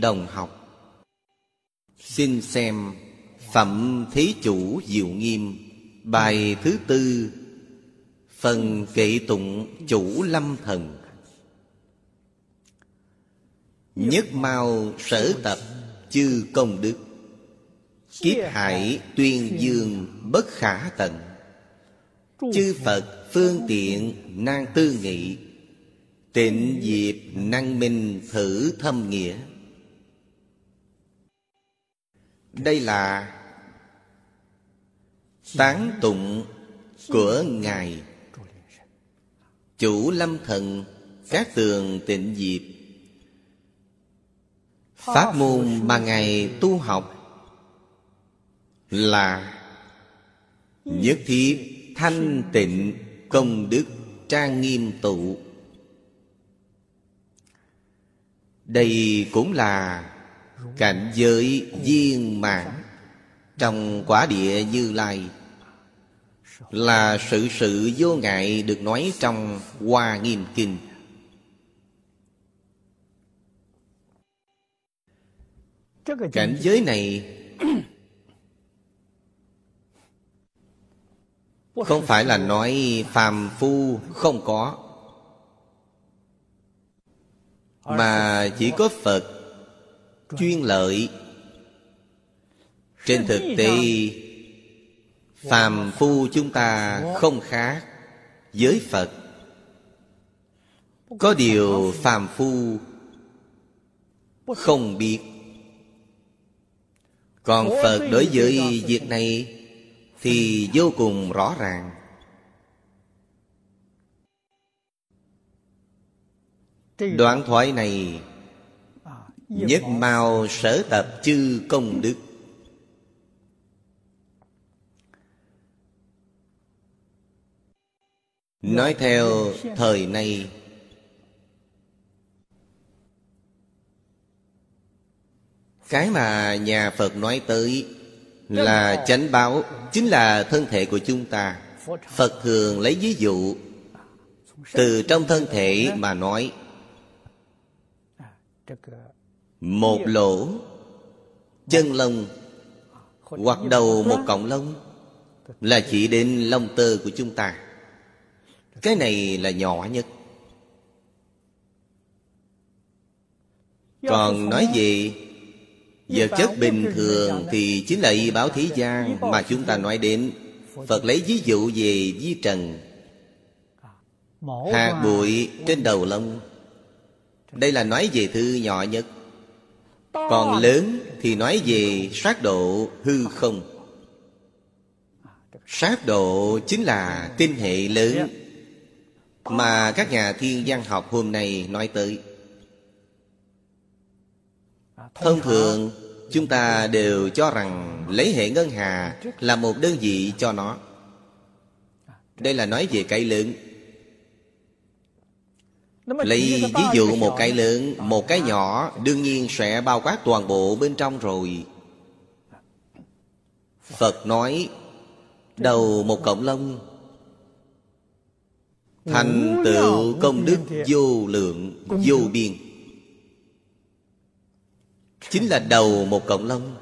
đồng học. Xin xem phẩm thế chủ diệu nghiêm, bài thứ tư, phần kệ tụng chủ lâm thần. Nhất mau sở tập chư công đức, kiếp hải tuyên dương bất khả tận. Chư phật phương tiện nan tư nghị, tịnh diệp năng minh thử thâm nghĩa đây là tán tụng của ngài. Chủ lâm thần, các tường tịnh diệp pháp môn mà ngài tu học là nhất thiết thanh tịnh công đức trang nghiêm tụ. Đây cũng là cảnh giới viên mãn trong quả địa như lai là sự sự vô ngại được nói trong hoa nghiêm kinh. Cảnh giới này không phải là nói phàm phu không có, mà chỉ có phật chuyên lợi. Trên thực tế phàm phu chúng ta không khác với phật. Có điều phàm phu không biết. Còn phật đối với việc này thì vô cùng rõ ràng. Đoạn thoại này nhất mau sở tập chư công đức. Nói theo thời nay cái mà nhà phật nói tới là chánh báo chính là thân thể của chúng ta. Phật thường lấy ví dụ từ trong thân thể mà nói một lỗ chân lông hoặc đầu một cọng lông là chỉ đến lông tơ của chúng ta. Cái này là nhỏ nhất. Còn nói về vật chất bình thường thì chính là y báo thế gian mà chúng ta nói đến. phật lấy ví dụ về di trần. Hạt bụi trên đầu lông. Đây là nói về thư nhỏ nhất còn lớn thì nói về sát độ hư không. Sát độ chính là tinh hệ lớn mà các nhà thiên văn học hôm nay nói tới. Thông thường, chúng ta đều cho rằng lấy hệ ngân hà là một đơn vị cho nó. Đây là nói về cái lớn lấy ví dụ một cái lớn một cái nhỏ đương nhiên sẽ bao quát toàn bộ bên trong rồi. Phật nói đầu một cọng lông thành tựu công đức vô lượng vô biên. Chính là đầu một cọng lông.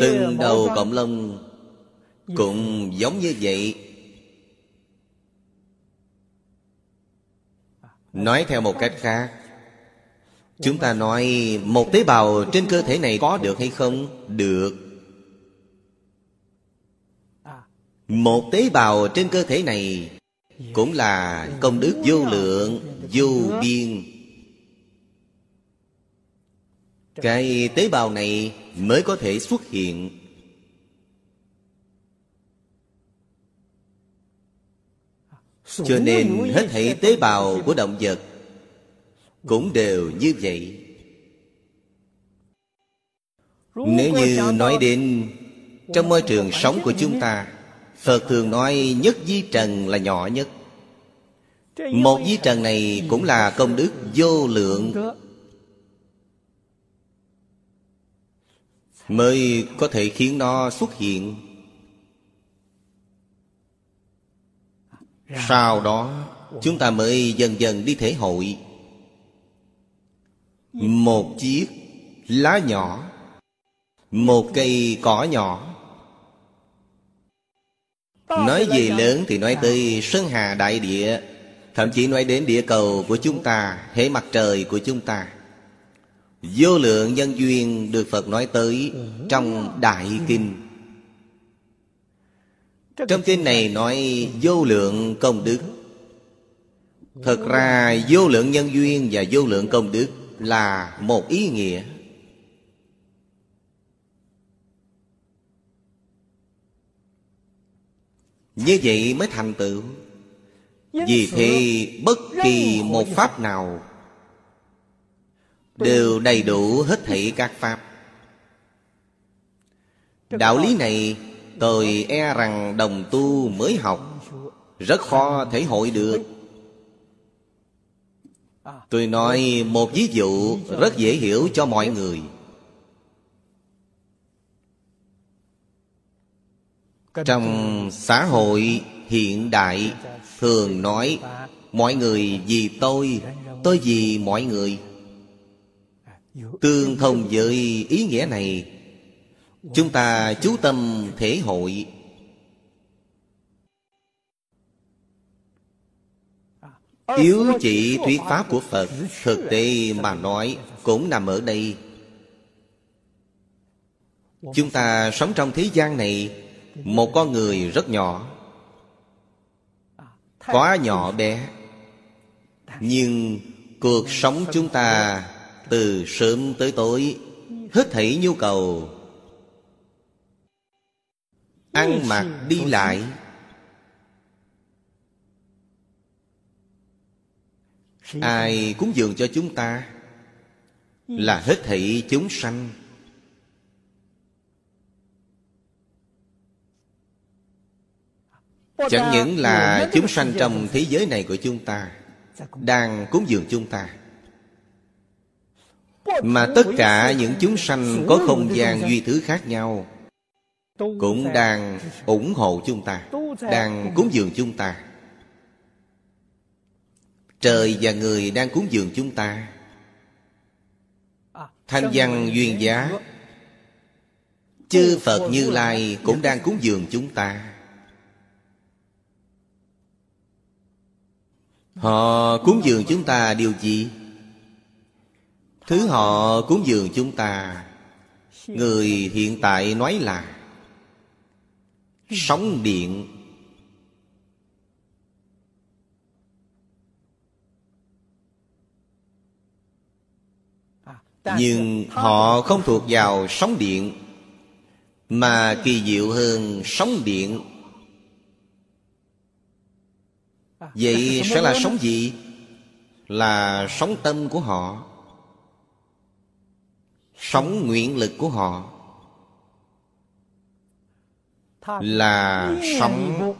Từng đầu cọng lông cũng giống như vậy. Nói theo một cách khác, chúng ta nói một tế bào trên cơ thể này có được hay không? Được. Một tế bào trên cơ thể này cũng là công đức vô lượng, vô biên. Cái tế bào này mới có thể xuất hiện. Cho nên hết thảy tế bào của động vật cũng đều như vậy. Nếu như nói đến trong môi trường sống của chúng ta Phật thường nói nhất di trần là nhỏ nhất. Một di trần này cũng là công đức vô lượng. Mới có thể khiến nó xuất hiện Sau đó chúng ta mới dần dần đi thể hội. Một chiếc lá nhỏ Một cây cỏ nhỏ. Nói gì lớn thì nói tới Sơn Hà Đại Địa Thậm chí nói đến địa cầu của chúng ta Hệ mặt trời của chúng ta. Vô lượng nhân duyên được Phật nói tới Trong Đại Kinh Trong kinh này nói vô lượng công đức. Thật ra vô lượng nhân duyên và vô lượng công đức Là một ý nghĩa. Như vậy mới thành tựu. Vì thế bất kỳ một pháp nào Đều đầy đủ hết thảy các pháp. Đạo lý này tôi e rằng đồng tu mới học, Rất khó thể hội được. Tôi nói một ví dụ rất dễ hiểu cho mọi người. Trong xã hội hiện đại, Thường nói, Mọi người vì tôi Tôi vì mọi người. Tương thông với ý nghĩa này Chúng ta chú tâm thể hội. Yếu chỉ thuyết pháp của Phật, Thực tế mà nói, Cũng nằm ở đây. Chúng ta sống trong thế gian này, Một con người rất nhỏ. Quá nhỏ bé. Nhưng cuộc sống chúng ta Từ sớm tới tối, Hết thảy nhu cầu Ăn mặc đi lại. Ai cúng dường cho chúng ta Là hết thảy chúng sanh. Chẳng những là chúng sanh trong thế giới này của chúng ta Đang cúng dường chúng ta. Mà tất cả những chúng sanh có không gian duy thứ khác nhau Cũng đang ủng hộ chúng ta Đang cúng dường chúng ta. Trời và người đang cúng dường chúng ta. Thanh văn duyên giá. Chư Phật Như Lai cũng đang cúng dường chúng ta. Họ cúng dường chúng ta điều gì? Thứ họ cúng dường chúng ta Người hiện tại nói là Sóng điện. Nhưng họ không thuộc vào sóng điện, Mà kỳ diệu hơn sóng điện. Vậy sẽ là sóng gì? Là sóng tâm của họ. Sóng nguyện lực của họ. Là sống.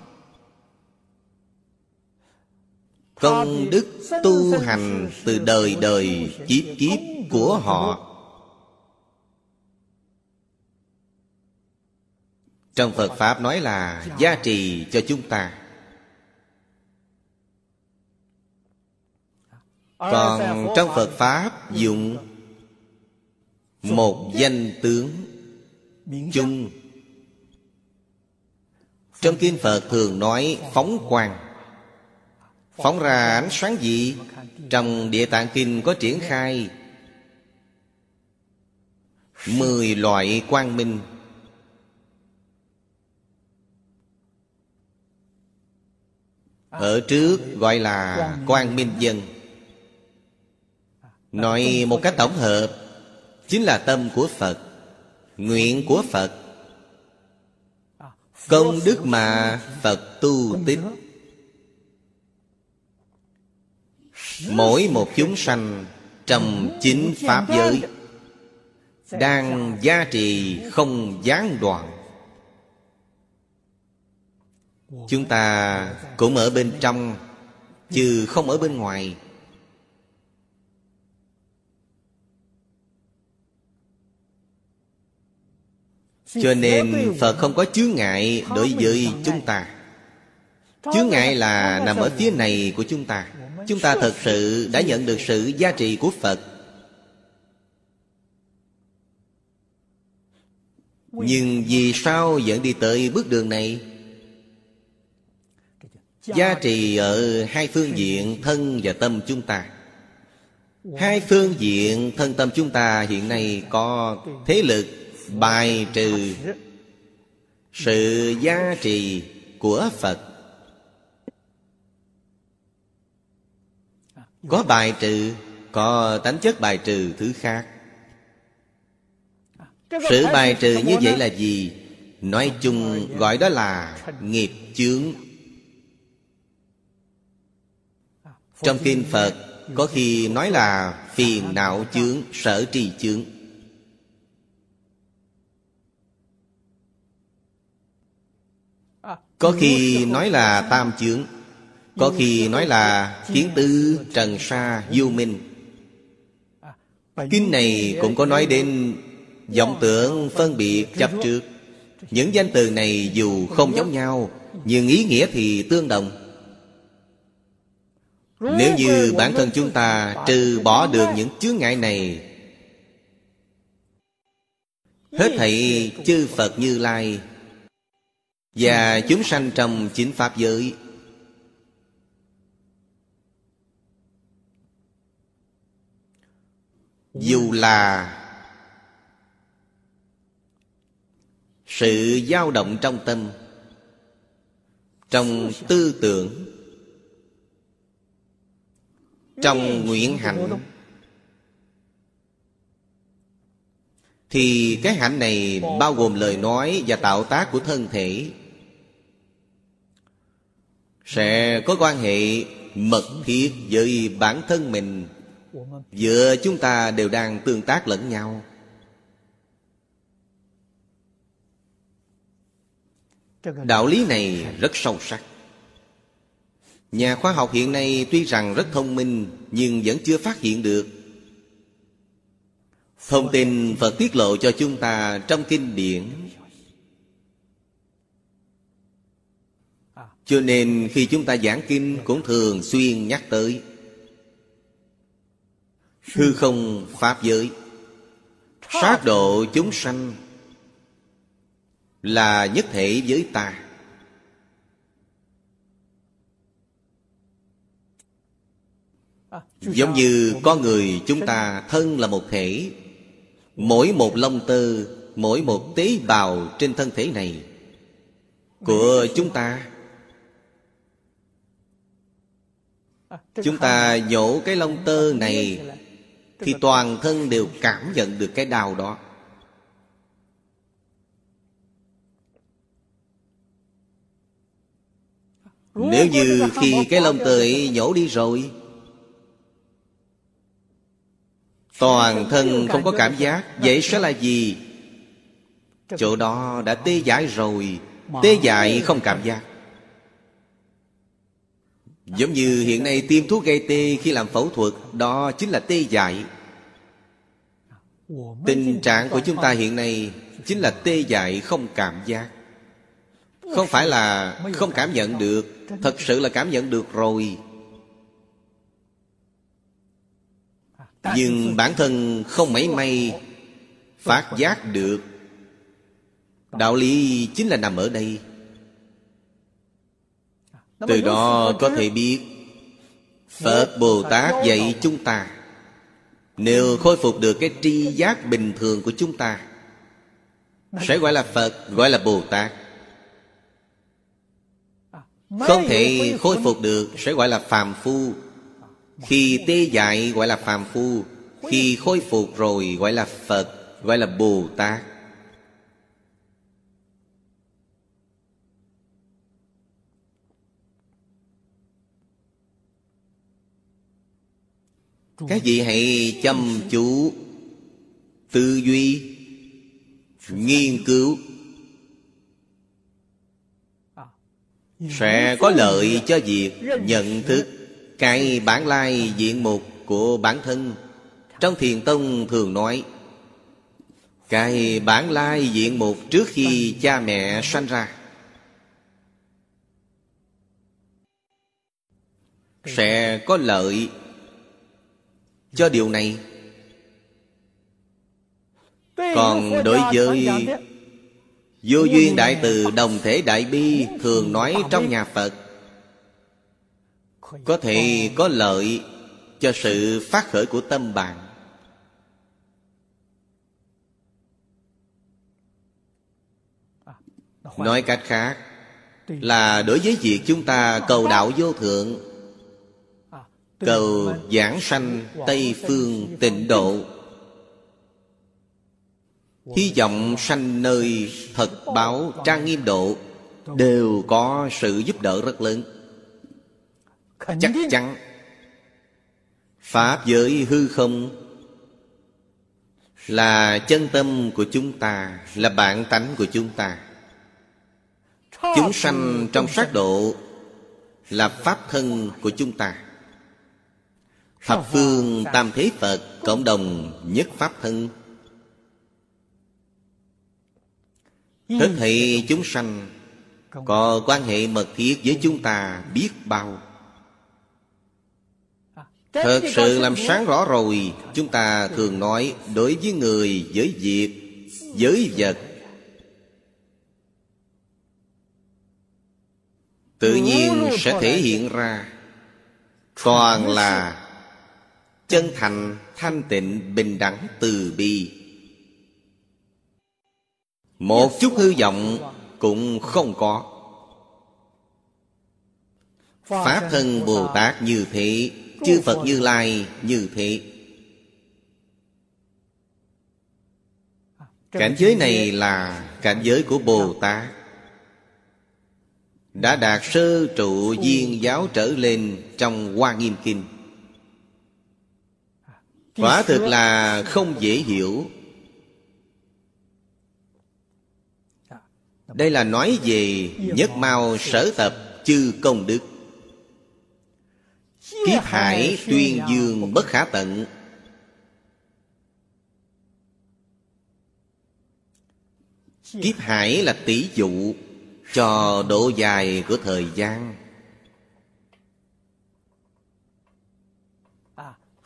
Công đức tu hành từ đời đời kiếp kiếp của họ. Trong Phật Pháp nói là gia trì cho chúng ta. Còn trong Phật Pháp dụng Một danh tướng chung trong Kinh Phật thường nói phóng quang. Phóng ra ánh sáng gì Trong Địa Tạng Kinh có triển khai Mười loại quang minh. Ở trước gọi là quang minh dân. Nói một cách tổng hợp, Chính là tâm của Phật, Nguyện của Phật Công đức mà Phật tu tích. Mỗi một chúng sanh Trong chính Pháp giới Đang gia trì không gián đoạn. Chúng ta cũng ở bên trong, chứ không ở bên ngoài. Cho nên phật không có chướng ngại đối với chúng ta. Chướng ngại là nằm ở phía này của chúng ta. Chúng ta thật sự đã nhận được sự giá trị của phật. Nhưng vì sao vẫn đi tới bước đường này? Giá trị ở hai phương diện thân và tâm chúng ta. Hai phương diện thân tâm chúng ta hiện nay có thế lực bài trừ sự giá trị của phật. Có bài trừ, có tánh chất bài trừ thứ khác. Sự bài trừ như vậy là gì? Nói chung, gọi đó là nghiệp chướng. Trong kinh phật, có khi nói là phiền não chướng, sở trì chướng. Có khi nói là tam chướng, có khi nói là kiến tư trần sa du minh. Kinh này cũng có nói đến vọng tưởng phân biệt chấp trước. Những danh từ này dù không giống nhau, nhưng ý nghĩa thì tương đồng. Nếu như bản thân chúng ta trừ bỏ được những chướng ngại này, Hết thảy chư Phật Như Lai và chúng sanh trong chính Pháp giới. Dù là Sự dao động trong tâm, Trong tư tưởng, Trong nguyện hạnh, Thì cái hạnh này bao gồm lời nói và tạo tác của thân thể. Sẽ có quan hệ mật thiết với bản thân mình. Giữa chúng ta đều đang tương tác lẫn nhau. Đạo lý này rất sâu sắc. Nhà khoa học hiện nay tuy rằng rất thông minh, Nhưng vẫn chưa phát hiện được. Thông tin Phật tiết lộ cho chúng ta trong kinh điển Cho nên khi chúng ta giảng kinh cũng thường xuyên nhắc tới Hư không Pháp giới. Sát độ chúng sanh Là nhất thể với ta. Giống như con người chúng ta thân là một thể, Mỗi một lông tơ, Mỗi một tế bào trên thân thể này Của chúng ta Chúng ta nhổ cái lông tơ này Thì toàn thân đều cảm nhận được cái đau đó. Nếu như khi cái lông tơ ấy nhổ đi rồi Toàn thân không có cảm giác. Vậy sẽ là gì? Chỗ đó đã tê dại rồi Tê dại không cảm giác Giống như hiện nay tiêm thuốc gây tê khi làm phẫu thuật, Đó chính là tê dại. Tình trạng của chúng ta hiện nay Chính là tê dại không cảm giác. Không phải là không cảm nhận được, Thật sự là cảm nhận được rồi. Nhưng bản thân không mấy may phát giác được. Đạo lý chính là nằm ở đây từ đó có thể biết phật bồ tát dạy chúng ta. Nếu khôi phục được cái tri giác bình thường của chúng ta sẽ gọi là phật gọi là bồ tát. Không thể khôi phục được sẽ gọi là phàm phu. Khi tê dại gọi là phàm phu Khi khôi phục rồi gọi là Phật Gọi là Bồ Tát Các vị hãy chăm chú Tư duy Nghiên cứu. Sẽ có lợi cho việc nhận thức cái bản lai diện mục của bản thân. Trong thiền tông thường nói cái bản lai diện mục trước khi cha mẹ sanh ra sẽ có lợi cho điều này. Còn đối với vô duyên đại từ đồng thể đại bi thường nói trong nhà phật. Có thể có lợi cho sự phát khởi của tâm bạn. Nói cách khác là đối với việc chúng ta cầu đạo vô thượng cầu giảng sanh tây phương tịnh độ. Hy vọng sanh nơi thật báo trang nghiêm độ đều có sự giúp đỡ rất lớn. Chắc chắn pháp giới hư không là chân tâm của chúng ta là bản tánh của chúng ta. Chúng sanh trong sát độ là pháp thân của chúng ta thập phương tam thế phật cộng đồng nhất pháp thân. Hết thảy chúng sanh có quan hệ mật thiết với chúng ta biết bao. Thật sự làm sáng rõ rồi Chúng ta thường nói Đối với người, với việc, với vật. Tự nhiên sẽ thể hiện ra. Toàn là Chân thành, thanh tịnh, bình đẳng, từ bi. Một chút hư vọng cũng không có. Pháp thân Bồ Tát như thế Chư Phật Như Lai như thế. Cảnh giới này là cảnh giới của Bồ Tát. Đã đạt sơ trụ viên giáo trở lên trong Hoa Nghiêm Kinh Quả thực là không dễ hiểu. Đây là nói về nhất mao sở tập chư công đức. Kiếp hải tuyên dương bất khả tận. Kiếp hải là tỷ dụ Cho độ dài của thời gian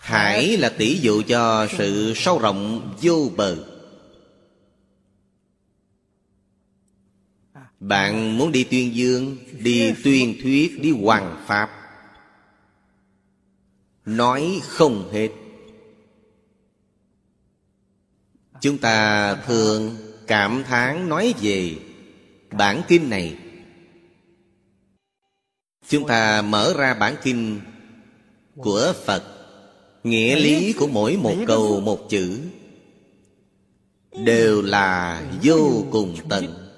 Hải là tỷ dụ cho sự sâu rộng, vô bờ. Bạn muốn đi tuyên dương, Đi tuyên thuyết, Đi hoàng pháp. Nói không hết. Chúng ta thường cảm thán nói về bản kinh này. Chúng ta mở ra bản kinh của Phật. Nghĩa lý của mỗi một câu một chữ Đều là vô cùng tận.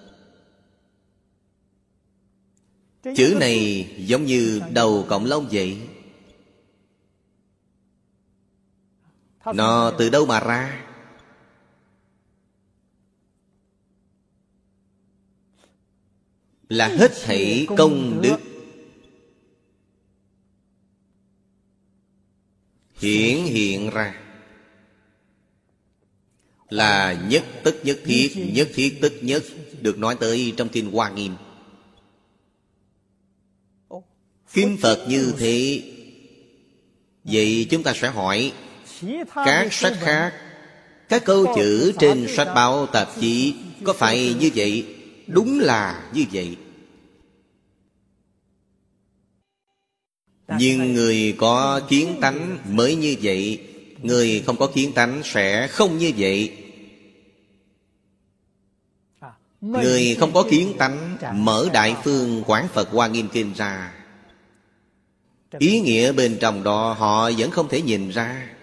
Chữ này giống như đầu cộng lông vậy. Nó từ đâu mà ra? Là hết thảy công đức Hiển hiện ra. Là nhất tức, nhất thiết Nhất thiết tức nhất, Được nói tới trong Kinh Hoa Nghiêm. Kinh Phật như thế, Vậy chúng ta sẽ hỏi các sách khác, các câu chữ trên sách báo tạp chí có phải như vậy? Đúng là như vậy. Nhưng người có kiến tánh mới như vậy người không có kiến tánh sẽ không như vậy. Người không có kiến tánh mở đại phương quán phật hoa nghiêm kinh ra. Ý nghĩa bên trong đó họ vẫn không thể nhìn ra.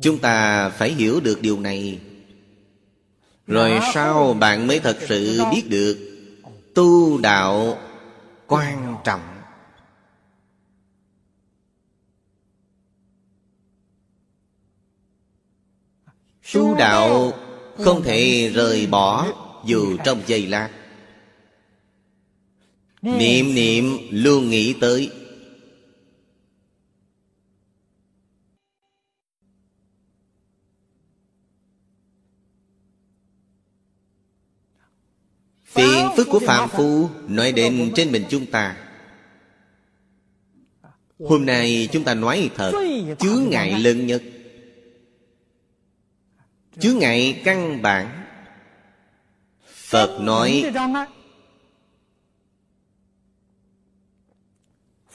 Chúng ta phải hiểu được điều này rồi sau bạn mới thật sự biết được tu đạo quan trọng? Tu đạo Không thể rời bỏ Dù trong giây lát. Niệm niệm luôn nghĩ tới Phiền phức của Phạm Phu Nói đến trên mình chúng ta. Hôm nay chúng ta nói thật, chứa ngại lớn nhất. Chứa ngại căn bản. Phật nói,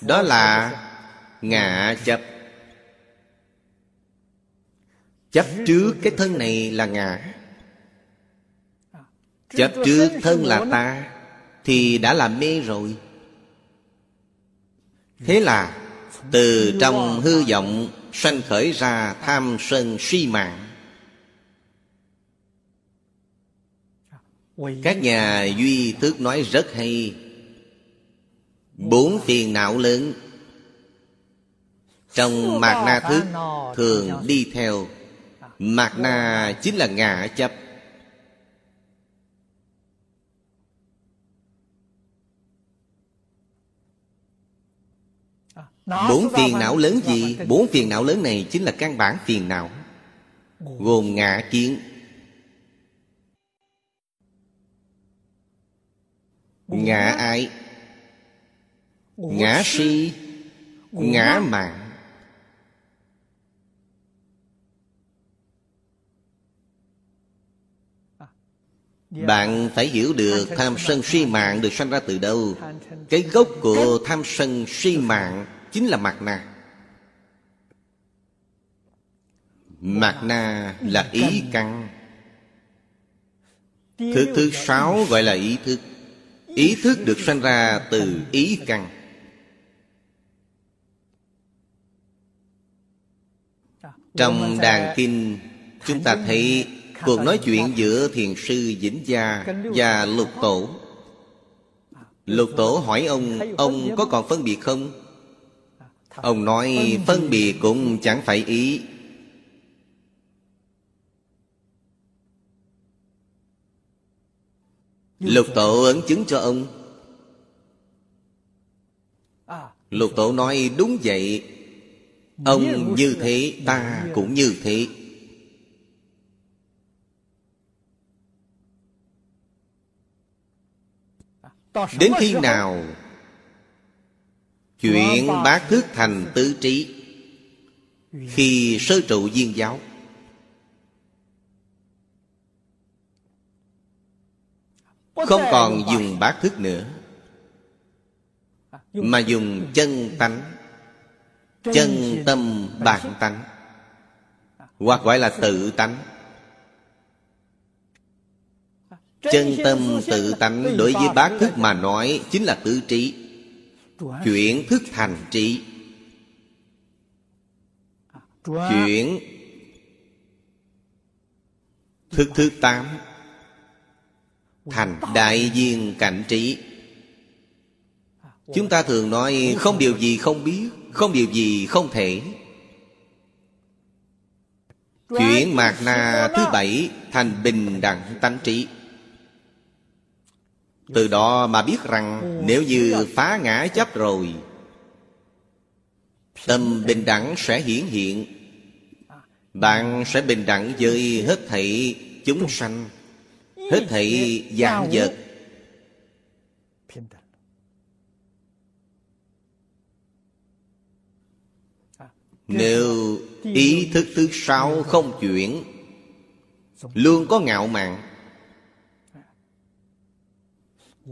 Đó là ngạ chấp. Chấp trước cái thân này là ngã. Chấp trước thân là ta Thì đã là mê rồi. Thế là Từ trong hư vọng Sanh khởi ra tham sân si mạng. Các nhà duy thức nói rất hay. Bốn phiền não lớn. Trong mạt na thức Thường đi theo. Mạt na chính là ngã chấp Bốn phiền não lớn gì? Bốn phiền não lớn này chính là căn bản phiền não. Gồm ngã kiến. Ngã ái. Ngã si. Ngã mạng. Bạn phải hiểu được tham sân si mạng được sanh ra từ đâu. Cái gốc của tham sân si mạng chính là mặt na. Mặt na là ý căn. Thứ thứ sáu gọi là ý thức. Ý thức được sanh ra từ ý căn. Trong đàn kinh, Chúng ta thấy Cuộc nói chuyện giữa thiền sư Vĩnh Gia Và lục tổ. Lục tổ hỏi ông Ông có còn phân biệt không? Ông nói phân biệt cũng chẳng phải ý. Lục tổ ấn chứng cho ông. Lục tổ nói đúng vậy. Ông như thế ta cũng như thế. Đến khi nào Chuyện bát thức thành tứ trí. Khi sơ trụ viên giáo. Không còn dùng bát thức nữa Mà dùng chân tánh. Chân tâm bản tánh. Hoặc gọi là tự tánh. Chân tâm tự tánh đối với bát thức mà nói Chính là tứ trí Chuyển thức thành trí. Chuyển Thức thứ tám Thành đại viên cảnh trí. Chúng ta thường nói không điều gì không biết Không điều gì không thể. Chuyển mạt na thứ bảy Thành bình đẳng tánh trí từ đó mà biết rằng Nếu như phá ngã chấp rồi Tâm bình đẳng sẽ hiển hiện. Bạn sẽ bình đẳng với hết thảy chúng sanh Hết thảy dạng vật. Nếu ý thức thứ sáu không chuyển Luôn có ngạo mạn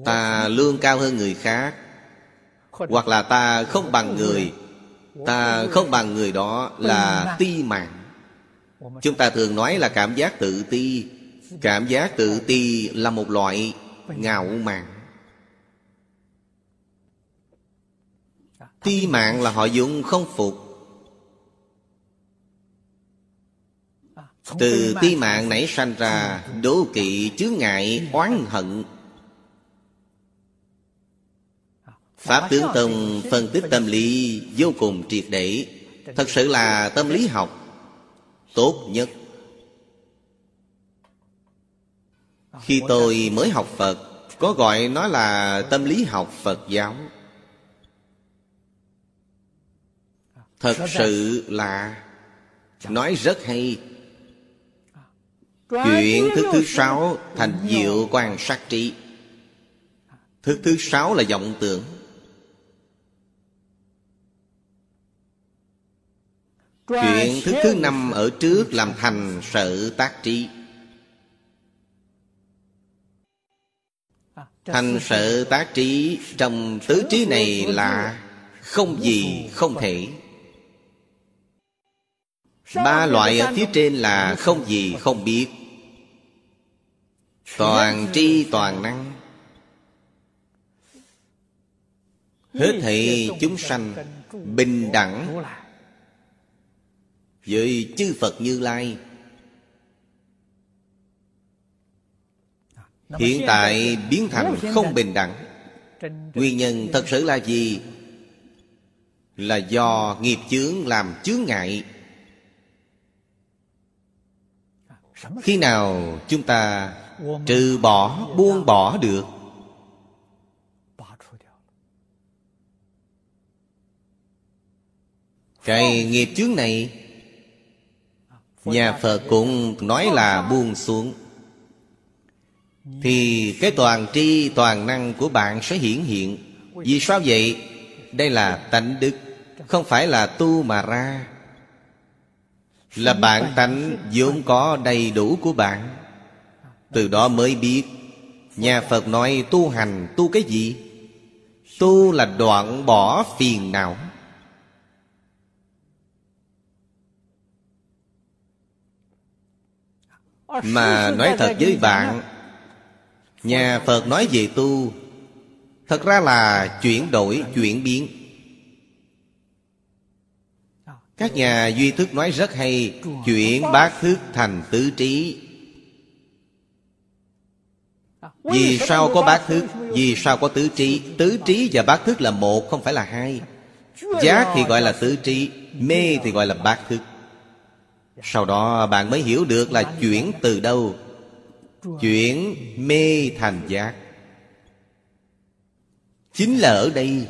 Ta lương cao hơn người khác, Hoặc là ta không bằng người. Ta không bằng người đó là ti mạng. Chúng ta thường nói là cảm giác tự ti. Cảm giác tự ti là một loại ngạo mạn. Ti mạng là họ dùng không phục. Từ ti mạng nảy sanh ra Đố kỵ chướng ngại oán hận. Pháp tướng Tông phân tích tâm lý vô cùng triệt để. Thật sự là tâm lý học tốt nhất. Khi tôi mới học Phật, Có gọi nó là tâm lý học Phật giáo. Thật sự là Nói rất hay. Chuyện thức thứ sáu Thành diệu quan sát trí. Thức thứ sáu là vọng tưởng. Chuyện thức thứ năm ở trước làm thành sở tác trí. Thành sở tác trí Trong tứ trí này là Không gì không thể. Ba loại ở phía trên là không gì không biết. Toàn tri toàn năng. Hết thảy chúng sanh Bình đẳng Với chư Phật Như Lai. Hiện tại biến thành không bình đẳng. Nguyên nhân thật sự là gì? Là do nghiệp chướng làm chướng ngại. Khi nào chúng ta trừ bỏ, buông bỏ được? Cái nghiệp chướng này Nhà Phật cũng nói là buông xuống. Thì cái toàn tri, toàn năng của bạn sẽ hiển hiện. Vì sao vậy? Đây là tánh đức, Không phải là tu mà ra. Là bản tánh vốn có đầy đủ của bạn. Từ đó mới biết, Nhà Phật nói tu hành tu cái gì? Tu là đoạn bỏ phiền não. Mà nói thật với bạn Nhà Phật nói về tu Thật ra là chuyển đổi, chuyển biến. Các nhà duy thức nói rất hay Chuyển bát thức thành tứ trí. Vì sao có bát thức Vì sao có tứ trí? Tứ trí và bát thức là một không phải là hai. Giác thì gọi là tứ trí Mê thì gọi là bát thức sau đó bạn mới hiểu được là chuyển từ đâu? Chuyển mê thành giác. Chính là ở đây.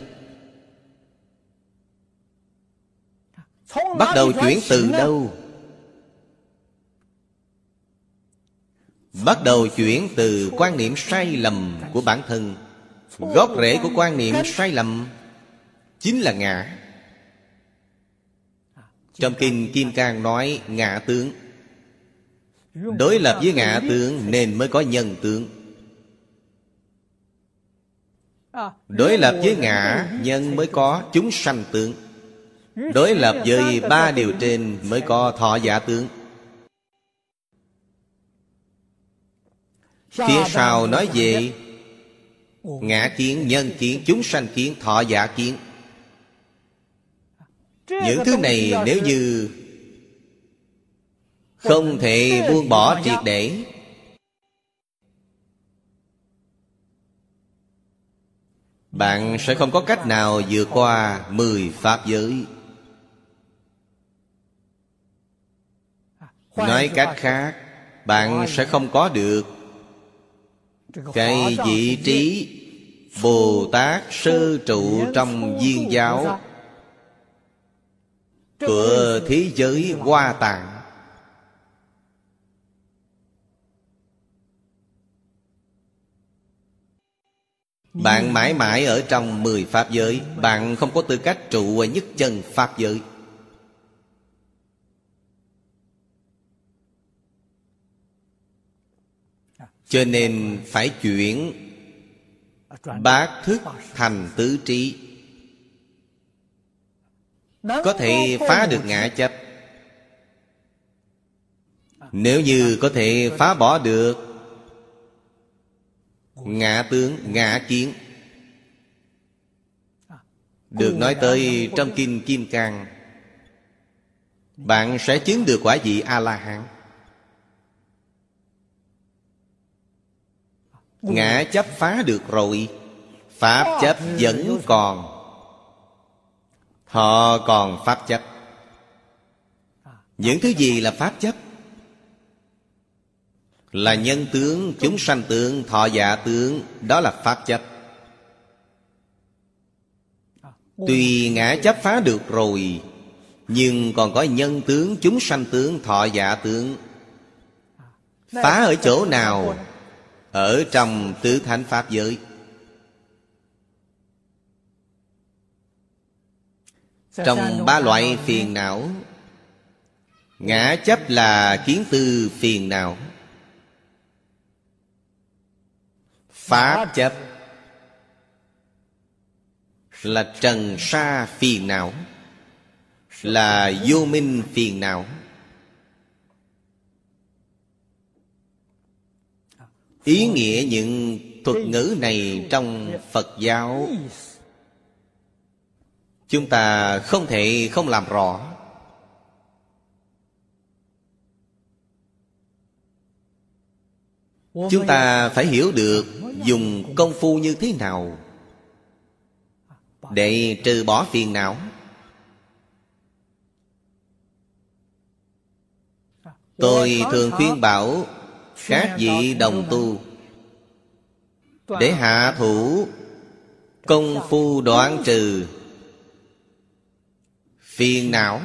Bắt đầu chuyển từ đâu? Bắt đầu chuyển từ quan niệm sai lầm của bản thân. Gốc rễ của quan niệm sai lầm Chính là ngã trong Kinh Kim Cang nói ngã tướng. Đối lập với ngã tướng nên mới có nhân tướng. Đối lập với ngã nhân mới có chúng sanh tướng. Đối lập với ba điều trên mới có thọ giả tướng. Phía sau nói về Ngã kiến, nhân kiến, chúng sanh kiến, thọ giả kiến những thứ này nếu như Không thể buông bỏ triệt để Bạn sẽ không có cách nào vượt qua Mười Pháp giới Nói cách khác Bạn sẽ không có được Cái vị trí Bồ Tát sơ trụ trong viên giáo của thế giới hoa tạng. Bạn mãi mãi ở trong mười Pháp giới. Bạn không có tư cách trụ ở nhất chân Pháp giới. Cho nên phải chuyển Bát thức thành tứ trí có thể phá được ngã chấp nếu như có thể phá bỏ được ngã tướng ngã kiến được nói tới trong kinh kim cang bạn sẽ chứng được quả vị a la hán ngã chấp phá được rồi pháp chấp vẫn còn Họ còn pháp chấp Những thứ gì là pháp chấp Là nhân tướng, chúng sanh tướng, thọ giả tướng Đó là Pháp chấp Tuy ngã chấp phá được rồi Nhưng còn có nhân tướng, chúng sanh tướng, thọ giả tướng. Phá ở chỗ nào? Ở trong tứ thánh Pháp giới. Trong ba loại phiền não Ngã chấp là kiến tư phiền não. Pháp chấp Là trần sa phiền não Là vô minh phiền não. Ý nghĩa những thuật ngữ này trong Phật giáo Chúng ta không thể không làm rõ. Chúng ta phải hiểu được dùng công phu như thế nào Để trừ bỏ phiền não. Tôi thường khuyên bảo các vị đồng tu Để hạ thủ Công phu đoạn trừ. Phiền não.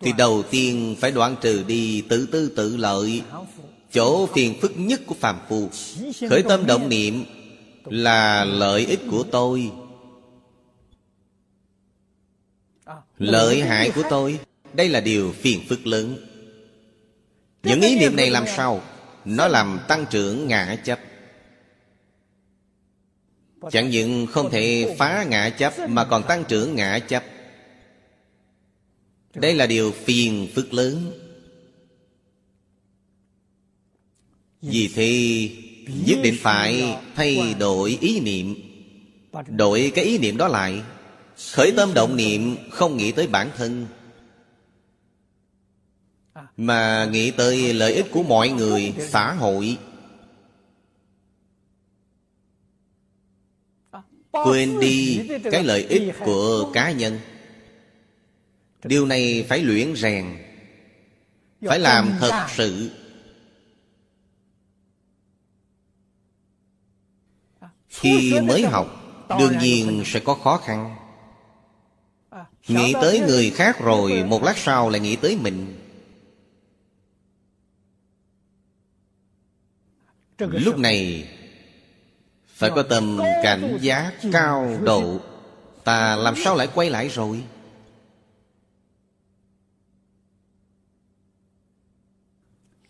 Thì đầu tiên phải đoạn trừ đi tự tư tự lợi. Chỗ phiền phức nhất của phàm phu Khởi tâm động niệm Là lợi ích của tôi. Lợi hại của tôi Đây là điều phiền phức lớn. Những ý niệm này làm sao? Nó làm tăng trưởng ngã chấp. Chẳng những không thể phá ngã chấp Mà còn tăng trưởng ngã chấp Đây là điều phiền phức lớn. Vì thế nhất định phải thay đổi ý niệm. Đổi cái ý niệm đó lại. Khởi tâm động niệm không nghĩ tới bản thân. Mà nghĩ tới lợi ích của mọi người, xã hội. Quên đi cái lợi ích của cá nhân Điều này phải luyện rèn, Phải làm thật sự. Khi mới học, Đương nhiên sẽ có khó khăn. Nghĩ tới người khác rồi, Một lát sau lại nghĩ tới mình. Lúc này, Phải có tầm cảnh giác cao độ. Ta làm sao lại quay lại rồi?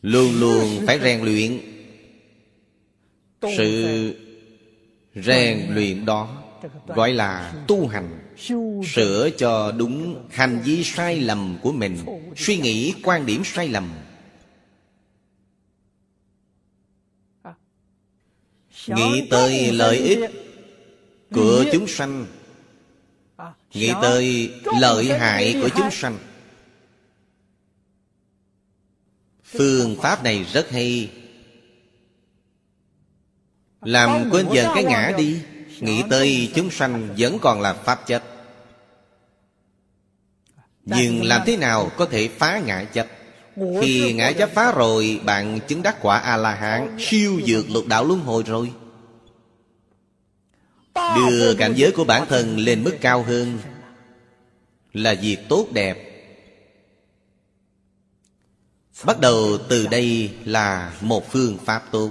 Luôn luôn phải rèn luyện. Sự rèn luyện đó gọi là tu hành, sửa cho đúng hành vi sai lầm của mình, suy nghĩ quan điểm sai lầm. Nghĩ tới lợi ích của chúng sanh, nghĩ tới lợi hại của chúng sanh phương pháp này rất hay. Làm quên dần cái ngã đi Nghĩ tới chúng sanh vẫn còn là pháp chất. Nhưng làm thế nào có thể phá ngã chấp? Khi ngã chấp phá rồi Bạn chứng đắc quả A-la-hán Siêu dược lục đạo luân hồi rồi. Đưa cảnh giới của bản thân lên mức cao hơn. Là việc tốt đẹp Bắt đầu từ đây là một phương pháp tốt.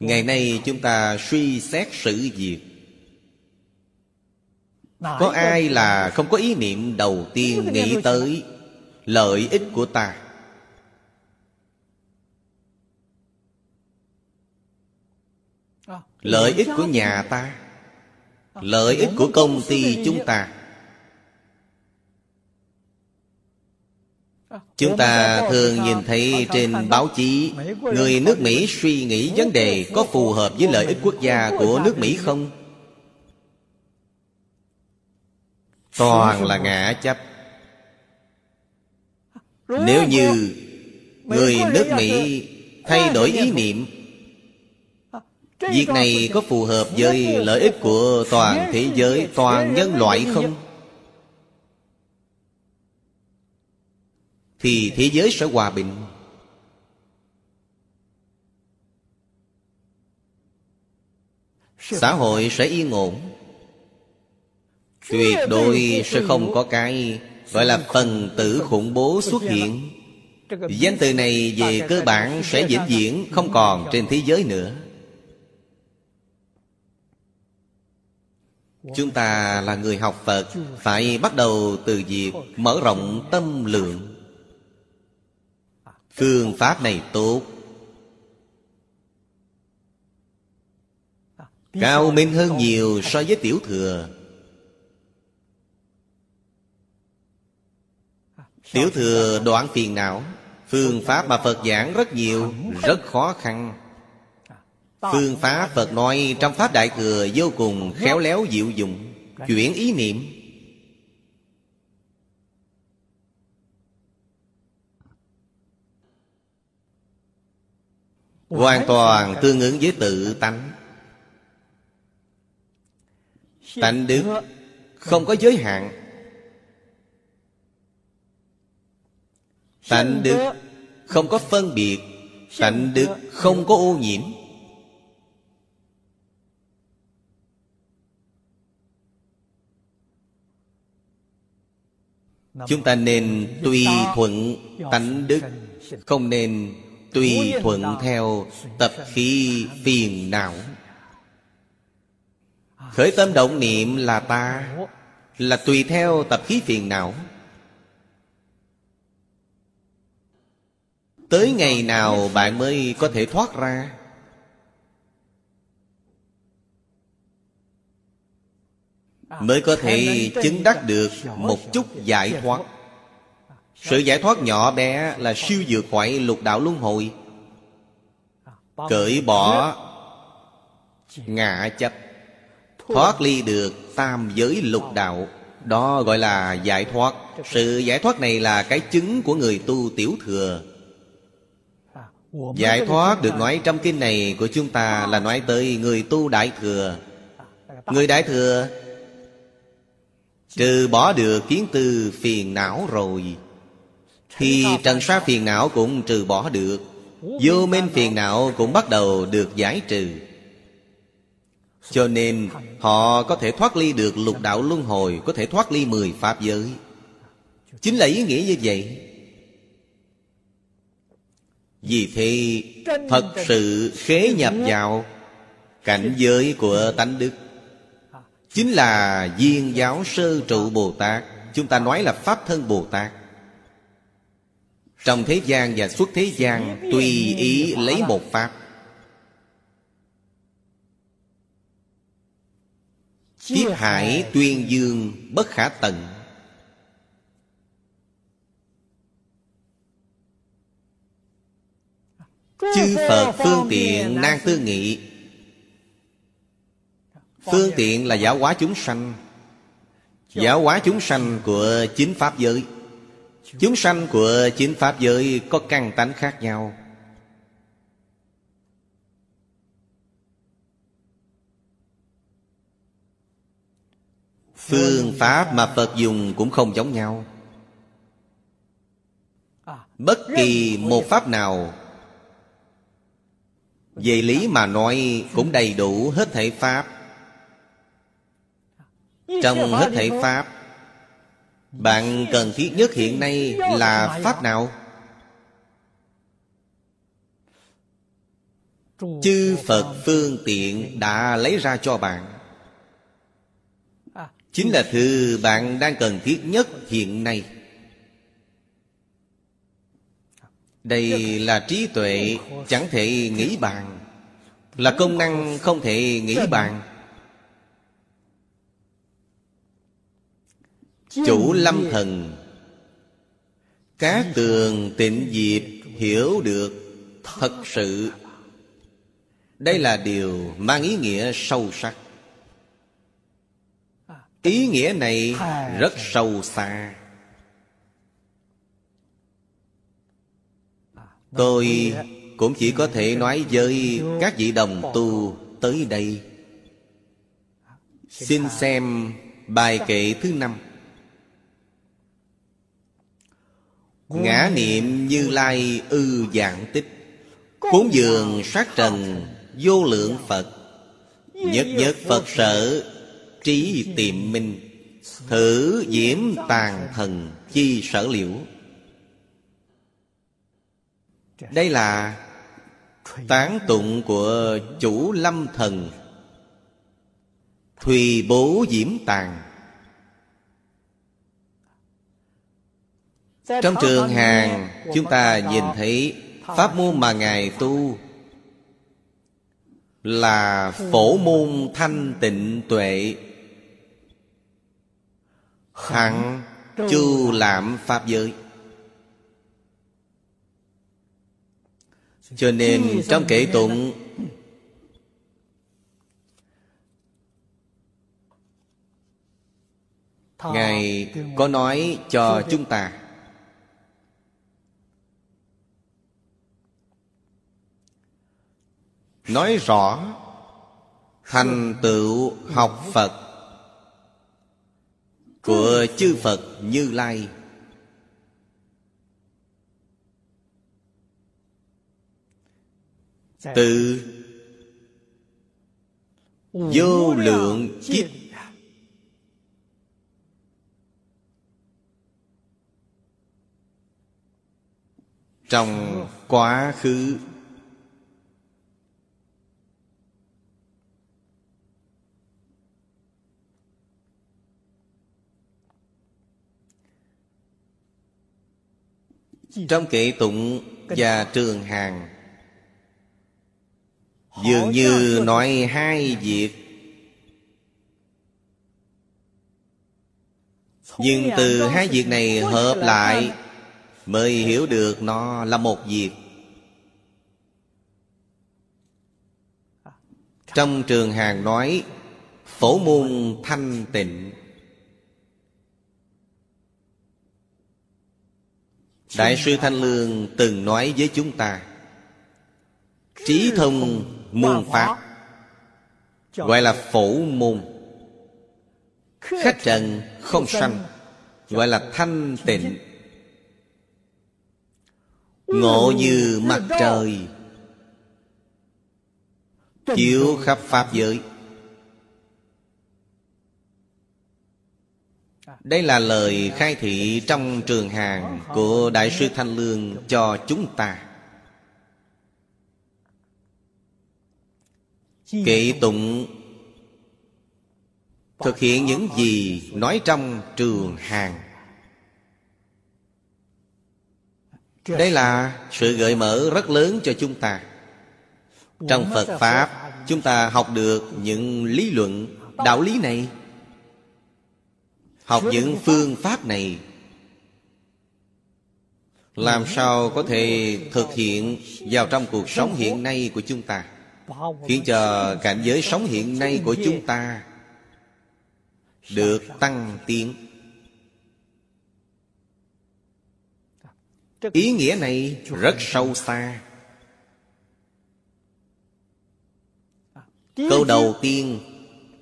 Ngày nay chúng ta suy xét sự việc. Có ai là không có ý niệm đầu tiên nghĩ tới Lợi ích của ta? Lợi ích của nhà ta, Lợi ích của công ty chúng ta Chúng ta thường nhìn thấy trên báo chí Người nước Mỹ suy nghĩ vấn đề Có phù hợp với lợi ích quốc gia của nước Mỹ không? Toàn là ngã chấp Nếu như Người nước Mỹ thay đổi ý niệm Việc này có phù hợp với lợi ích của toàn thế giới, toàn nhân loại không? Thì thế giới sẽ hòa bình. Xã hội sẽ yên ổn. Tuyệt đối sẽ không có cái Gọi là phần tử khủng bố xuất hiện. Danh từ này về cơ bản sẽ vĩnh viễn Không còn trên thế giới nữa. Chúng ta là người học Phật, Phải bắt đầu từ việc mở rộng tâm lượng. Phương pháp này tốt. Cao minh hơn nhiều so với tiểu thừa. Tiểu thừa đoạn phiền não, Phương pháp mà Phật giảng rất nhiều, Rất khó khăn. Phương pháp Phật nói trong Pháp Đại Thừa Vô cùng khéo léo diệu dụng Chuyển ý niệm. Hoàn toàn tương ứng với tự tánh. Tánh đức Không có giới hạn. Tánh đức Không có phân biệt. Tánh đức không có ô nhiễm. Chúng ta nên tùy thuận tánh đức Không nên tùy thuận theo tập khí phiền não. Khởi tâm động niệm là ta Là tùy theo tập khí phiền não. Tới ngày nào bạn mới có thể thoát ra? Mới có thể chứng đắc được một chút giải thoát sự giải thoát nhỏ bé là siêu vượt khỏi lục đạo luân hồi. Cởi bỏ ngã chấp, Thoát ly được tam giới lục đạo. Đó gọi là giải thoát. Sự giải thoát này là cái chứng của người tu tiểu thừa. Giải thoát được nói trong kinh này của chúng ta Là nói tới người tu đại thừa. Người đại thừa, Trừ bỏ được kiến tư phiền não rồi thì trần sa phiền não cũng trừ bỏ được. Vô minh phiền não cũng bắt đầu được giải trừ. Cho nên, họ có thể thoát ly được lục đạo luân hồi, Có thể thoát ly mười pháp giới. Chính là ý nghĩa như vậy. Vì thế thật sự khế nhập vào Cảnh giới của tánh đức. Chính là viên giáo sư trụ Bồ Tát. Chúng ta nói là Pháp thân Bồ Tát. Trong thế gian và suốt thế gian, Tùy ý lấy một Pháp. Kiếp hải tuyên dương bất khả tận. Chư Phật phương tiện nan tư nghị. Phương tiện là giáo hóa chúng sanh. Giáo hóa chúng sanh của chính Pháp giới. Chúng sanh của chính Pháp giới có căn tánh khác nhau. Phương pháp mà Phật dùng cũng không giống nhau. Bất kỳ một pháp nào, Về lý mà nói cũng đầy đủ hết thể pháp. Trong hết thể pháp bạn cần thiết nhất hiện nay là pháp nào? Chư Phật phương tiện đã lấy ra cho bạn. Chính là thứ bạn đang cần thiết nhất hiện nay. Đây là trí tuệ chẳng thể nghĩ bàn, Là công năng không thể nghĩ bàn. Chủ lâm thần. Các tường tịnh diệp hiểu được thật sự. Đây là điều mang ý nghĩa sâu sắc. Ý nghĩa này rất sâu xa. Tôi cũng chỉ có thể nói với các vị đồng tu tới đây. Xin xem bài kệ thứ năm Ngã niệm như lai ư dạng tích. Cúng dường sát trần, vô lượng Phật. Nhất nhất Phật sở, trí tiệm minh. Thử diễm tàn thần chi sở liễu. Đây là tán tụng của chủ lâm thần. Thùy bố diễm tàng Trong trường hàng, Chúng ta nhìn thấy Pháp môn mà Ngài tu Là phổ môn thanh tịnh tuệ. Hẳn chu làm Pháp giới. Cho nên trong kệ tụng, Ngài có nói cho chúng ta Nói rõ Thành tựu học Phật Của chư Phật Như Lai. Từ Vô lượng kiếp Trong quá khứ Trong kệ tụng và trường hàng Dường như nói hai việc. Nhưng từ hai việc này hợp lại Mới hiểu được nó là một việc. Trong trường hàng nói Phổ môn thanh tịnh Đại sư Thanh Lương từng nói với chúng ta, Trí thông môn Pháp, Gọi là phổ môn. Khách trần không sanh, Gọi là thanh tịnh. Ngộ như mặt trời, Chiếu khắp Pháp giới. Đây là lời khai thị trong trường hàng Của Đại sư Thanh Lương cho chúng ta. Kệ tụng, Thực hiện những gì nói trong trường hàng. Đây là sự gợi mở rất lớn cho chúng ta. Trong Phật Pháp, Chúng ta học được những lý luận, đạo lý này. Học những phương pháp này, Làm sao có thể thực hiện vào trong cuộc sống hiện nay của chúng ta? Khiến cho cảnh giới sống hiện nay của chúng ta Được tăng tiến. Ý nghĩa này rất sâu xa. Câu đầu tiên,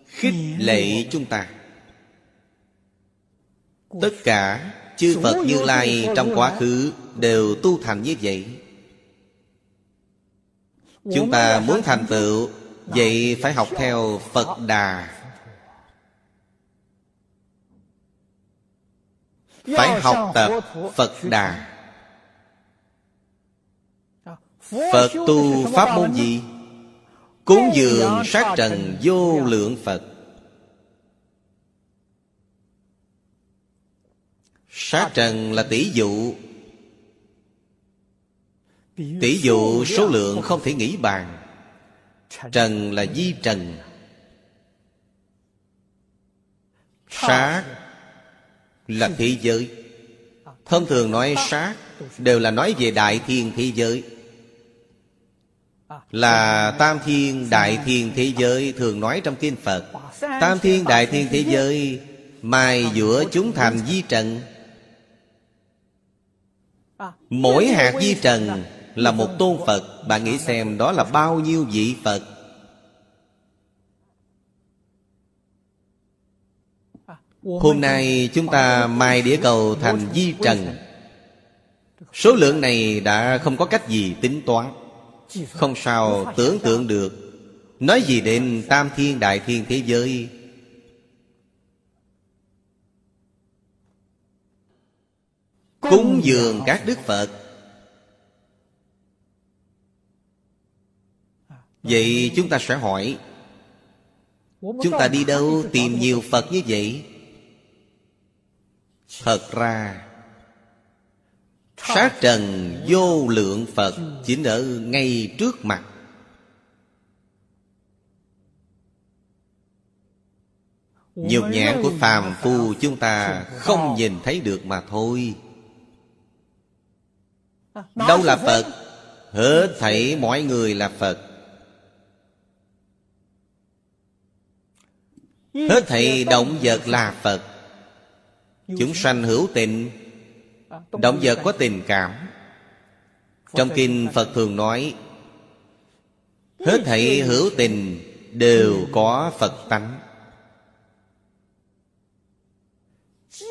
Khích lệ chúng ta. Tất cả chư Phật Như Lai trong quá khứ Đều tu thành như vậy. Chúng ta muốn thành tựu Vậy phải học theo Phật Đà. Phải học tập Phật Đà. Phật tu pháp môn gì? Cúng dường sát trần vô lượng Phật Sát trần là tỷ dụ. Tỷ dụ số lượng không thể nghĩ bàn. Trần là di trần. Sát là thế giới. Thông thường nói sát Đều là nói về đại thiên thế giới. Là tam thiên đại thiên thế giới Thường nói trong kinh Phật. Tam thiên đại thiên thế giới Mai giữa chúng thành di trần. Mỗi hạt di trần là một tôn Phật. Bạn nghĩ xem đó là bao nhiêu vị Phật? Hôm nay chúng ta mai đĩa cầu thành di trần. Số lượng này đã không có cách gì tính toán. Không sao tưởng tượng được. Nói gì đến tam thiên đại thiên thế giới Cúng dường các đức Phật. Vậy chúng ta sẽ hỏi Chúng ta đi đâu tìm nhiều Phật như vậy? Thật ra Sát trần vô lượng Phật Chính ở ngay trước mặt. Nhục nhãn của phàm phu chúng ta không nhìn thấy được mà thôi Đâu là Phật? Hết. Thảy mọi người là Phật. Hết thảy động vật là Phật. Chúng sanh hữu tình. Động vật có tình cảm. Trong kinh Phật thường nói Hết thảy hữu tình Đều có Phật tánh.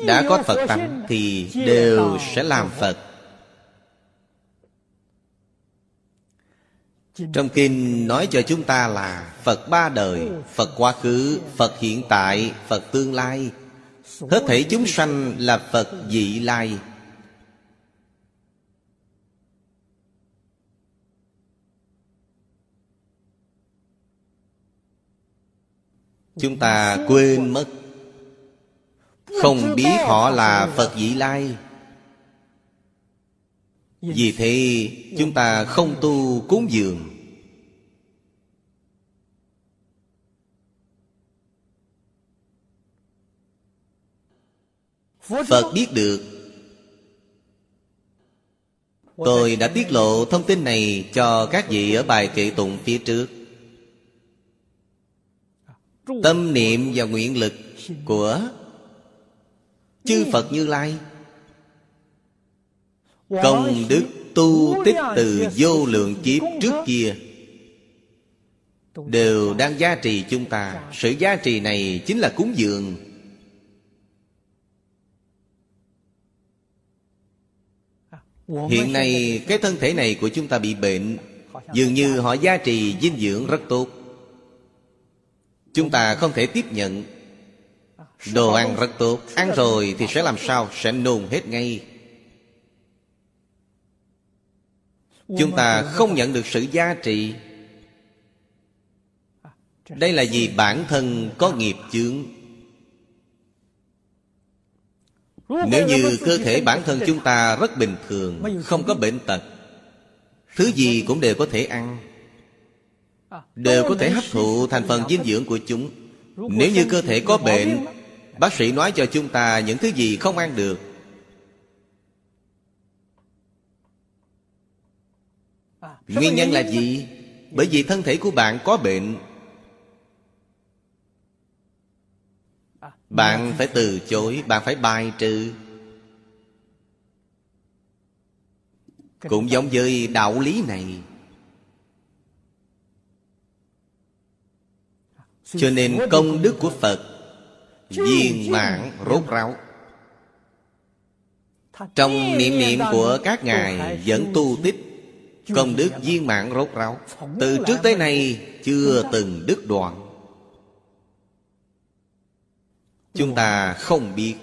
Đã có Phật tánh Thì đều sẽ làm Phật Trong kinh nói cho chúng ta là Phật ba đời, Phật quá khứ, Phật hiện tại, Phật tương lai. Hết thể chúng sanh là Phật dị lai. Chúng ta quên mất. Không biết họ là Phật dị lai. Vì thế chúng ta không tu cúng dường. Phật biết được. Tôi đã tiết lộ thông tin này cho các vị ở bài kệ tụng phía trước. Tâm niệm và nguyện lực của Chư Phật Như Lai Công đức tu tích từ vô lượng kiếp trước kia. Đều đang giá trị chúng ta. Sự giá trị này chính là cúng dường. Hiện nay cái thân thể này của chúng ta bị bệnh. Dường như họ giá trị dinh dưỡng rất tốt. Chúng ta không thể tiếp nhận. Đồ ăn rất tốt. Ăn rồi thì sẽ làm sao? Sẽ nôn hết ngay Chúng ta không nhận được sự giá trị. Đây là vì bản thân có nghiệp chướng. Nếu như cơ thể bản thân chúng ta rất bình thường, Không có bệnh tật, Thứ gì cũng đều có thể ăn, Đều có thể hấp thụ thành phần dinh dưỡng của chúng. Nếu như cơ thể có bệnh, Bác sĩ nói cho chúng ta những thứ gì không ăn được Nguyên nhân là gì? Bởi vì thân thể của bạn có bệnh. Bạn phải từ chối Bạn phải bài trừ. Cũng giống với đạo lý này. Cho nên công đức của Phật Viên mãn rốt ráo. Trong niệm niệm của các ngài Vẫn tu tích Công đức viên mãn rốt ráo. Từ trước tới nay Chưa từng đứt đoạn. Chúng ta không biết.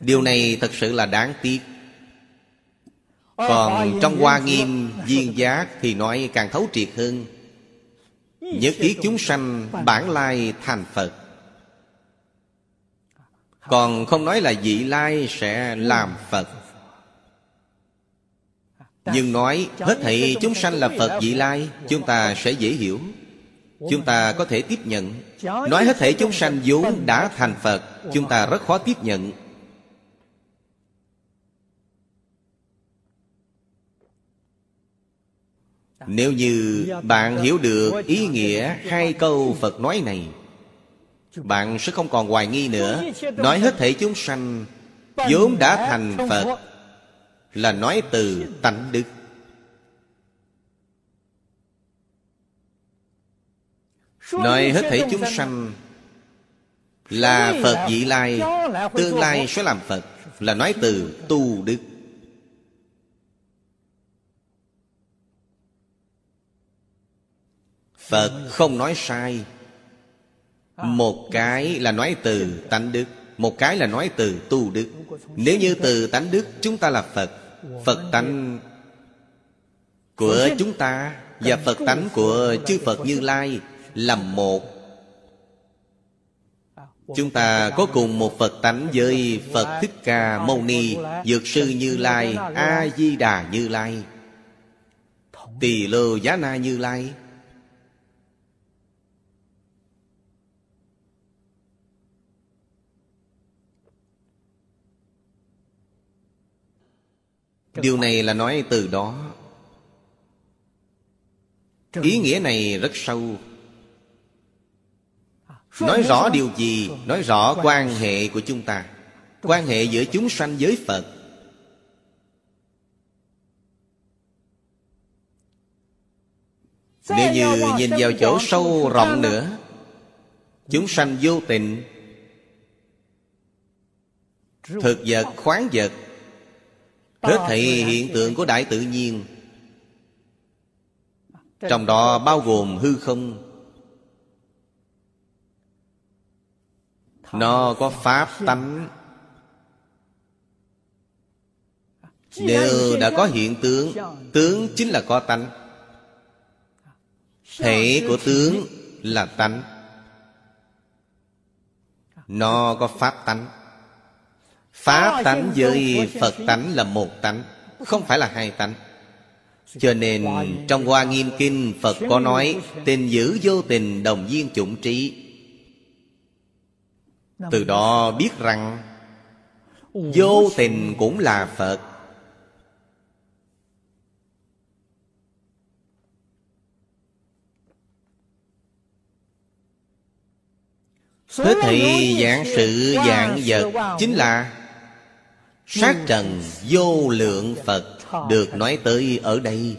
Điều này thật sự là đáng tiếc. Còn trong Hoa Nghiêm, Viên Giác Thì nói càng thấu triệt hơn. Nhất thiết chúng sanh bản lai thành Phật. Còn không nói là vị lai sẽ làm Phật. Nhưng nói hết thảy chúng sanh là Phật vị lai Chúng ta sẽ dễ hiểu. Chúng ta có thể tiếp nhận. Nói hết thể chúng sanh vốn đã thành Phật Chúng ta rất khó tiếp nhận. Nếu như bạn hiểu được ý nghĩa hai câu Phật nói này Bạn sẽ không còn hoài nghi nữa. Nói hết thể chúng sanh vốn đã thành Phật là nói từ tánh đức. Nói hết thể chúng sanh là phật vị lai, tương lai sẽ làm phật, là nói từ tu đức. Phật không nói sai. Một cái là nói từ tánh đức, một cái là nói từ tu đức. Nếu như từ tánh đức chúng ta là phật phật tánh của chúng ta và phật tánh của chư phật như lai là một. Chúng ta có cùng một phật tánh với phật thích ca mâu ni dược sư như lai a di đà như lai. Tỳ lô giá na như lai điều này là nói từ đó. Ý nghĩa này rất sâu. Nói rõ điều gì nói rõ quan hệ của chúng ta. Quan hệ giữa chúng sanh với phật. Nếu như nhìn vào chỗ sâu rộng nữa chúng sanh vô tình thực vật khoáng vật hết thảy hiện tượng của đại tự nhiên. Trong đó bao gồm hư không. Nó có pháp tánh. Đều đã có hiện tướng tướng chính là có tánh. Thể của tướng là tánh. Nó có pháp tánh Pháp tánh với Phật tánh là một tánh Không phải là hai tánh. Cho nên trong Hoa Nghiêm Kinh Phật có nói Tình giữ vô tình đồng viên chủng trí. Từ đó biết rằng Vô tình cũng là Phật. Hết thị dạng sự dạng vật Chính là Sát trần vô lượng Phật Được nói tới ở đây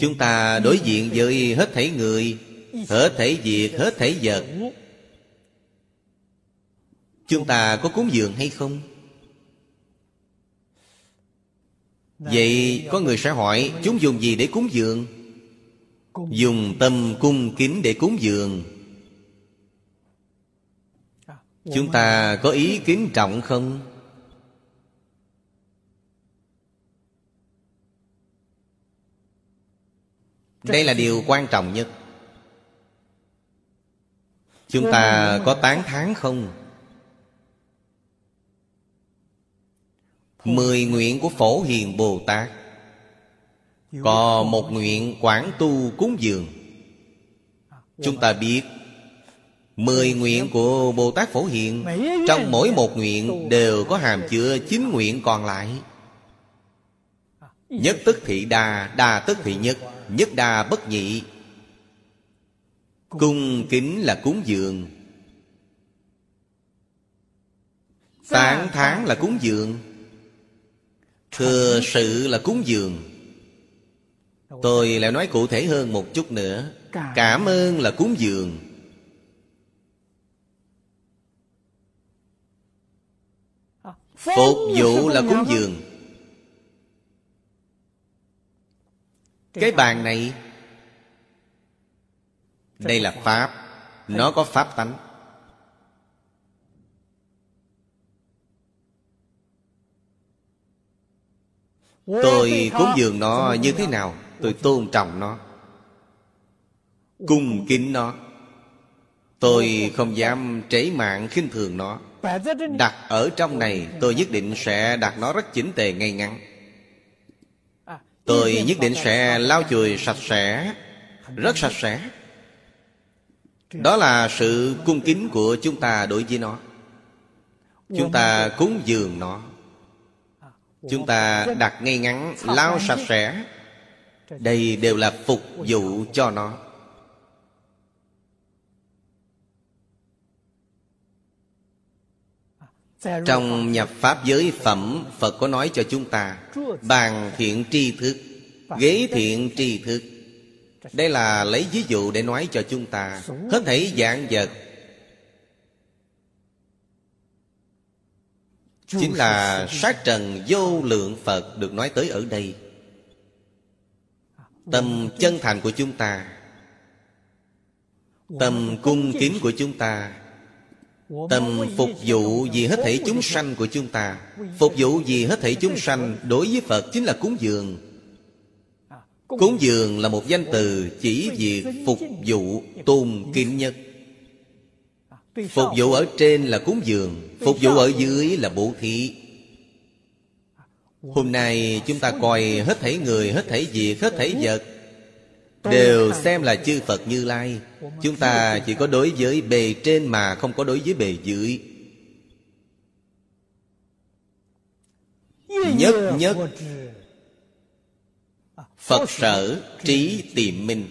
Chúng ta đối diện với hết thảy người Hết thảy việc, hết thảy vật Chúng ta có cúng dường hay không? Vậy có người sẽ hỏi Chúng dùng gì để cúng dường? Dùng tâm cung kính để cúng dường Chúng ta có ý kính trọng không? Đây là điều quan trọng nhất Chúng ta có tán thán không? Mười nguyện của Phổ Hiền Bồ Tát Có một nguyện quảng tu cúng dường Chúng ta biết Mười nguyện của Bồ Tát Phổ Hiền Trong mỗi một nguyện đều có hàm chứa chín nguyện còn lại. Nhất tức thị đà, đà tức thị nhất Nhất đà bất nhị. Cung kính là cúng dường. Tán tháng là cúng dường. Thừa sự là cúng dường. Tôi lại nói cụ thể hơn một chút nữa. Cảm ơn là cúng dường Phục vụ là cúng dường. Cái bàn này Đây là Pháp. Nó có Pháp tánh. Tôi cúng dường nó như thế nào Tôi tôn trọng nó Cung kính nó. Tôi không dám trễ mạng khinh thường nó Đặt ở trong này Tôi nhất định sẽ đặt nó rất chỉnh tề ngay ngắn. Tôi nhất định sẽ lau chùi sạch sẽ Rất sạch sẽ. Đó là sự cung kính của chúng ta đối với nó. Chúng ta cúng dường nó. Chúng ta đặt ngay ngắn Lau sạch sẽ. Đây đều là phục vụ cho nó Trong nhập Pháp giới phẩm Phật có nói cho chúng ta Bàn thiện tri thức Ghế thiện tri thức. Đây là lấy ví dụ để nói cho chúng ta Hết thảy dạng vật. Chính là sát trần vô lượng Phật Được nói tới ở đây. Tâm chân thành của chúng ta Tâm cung kính của chúng ta Tâm phục vụ vì hết thảy chúng sanh của chúng ta. Phục vụ vì hết thảy chúng sanh Đối với Phật chính là cúng dường. Cúng dường là một danh từ Chỉ việc phục vụ tôn kính nhất. Phục vụ ở trên là cúng dường Phục vụ ở dưới là bố thí. Hôm nay chúng ta coi hết thảy người, hết thảy việc, hết thảy vật Đều xem là chư Phật Như Lai. Chúng ta chỉ có đối với bề trên mà không có đối với bề dưới. Nhất nhất. Phật sở trí tiệm minh.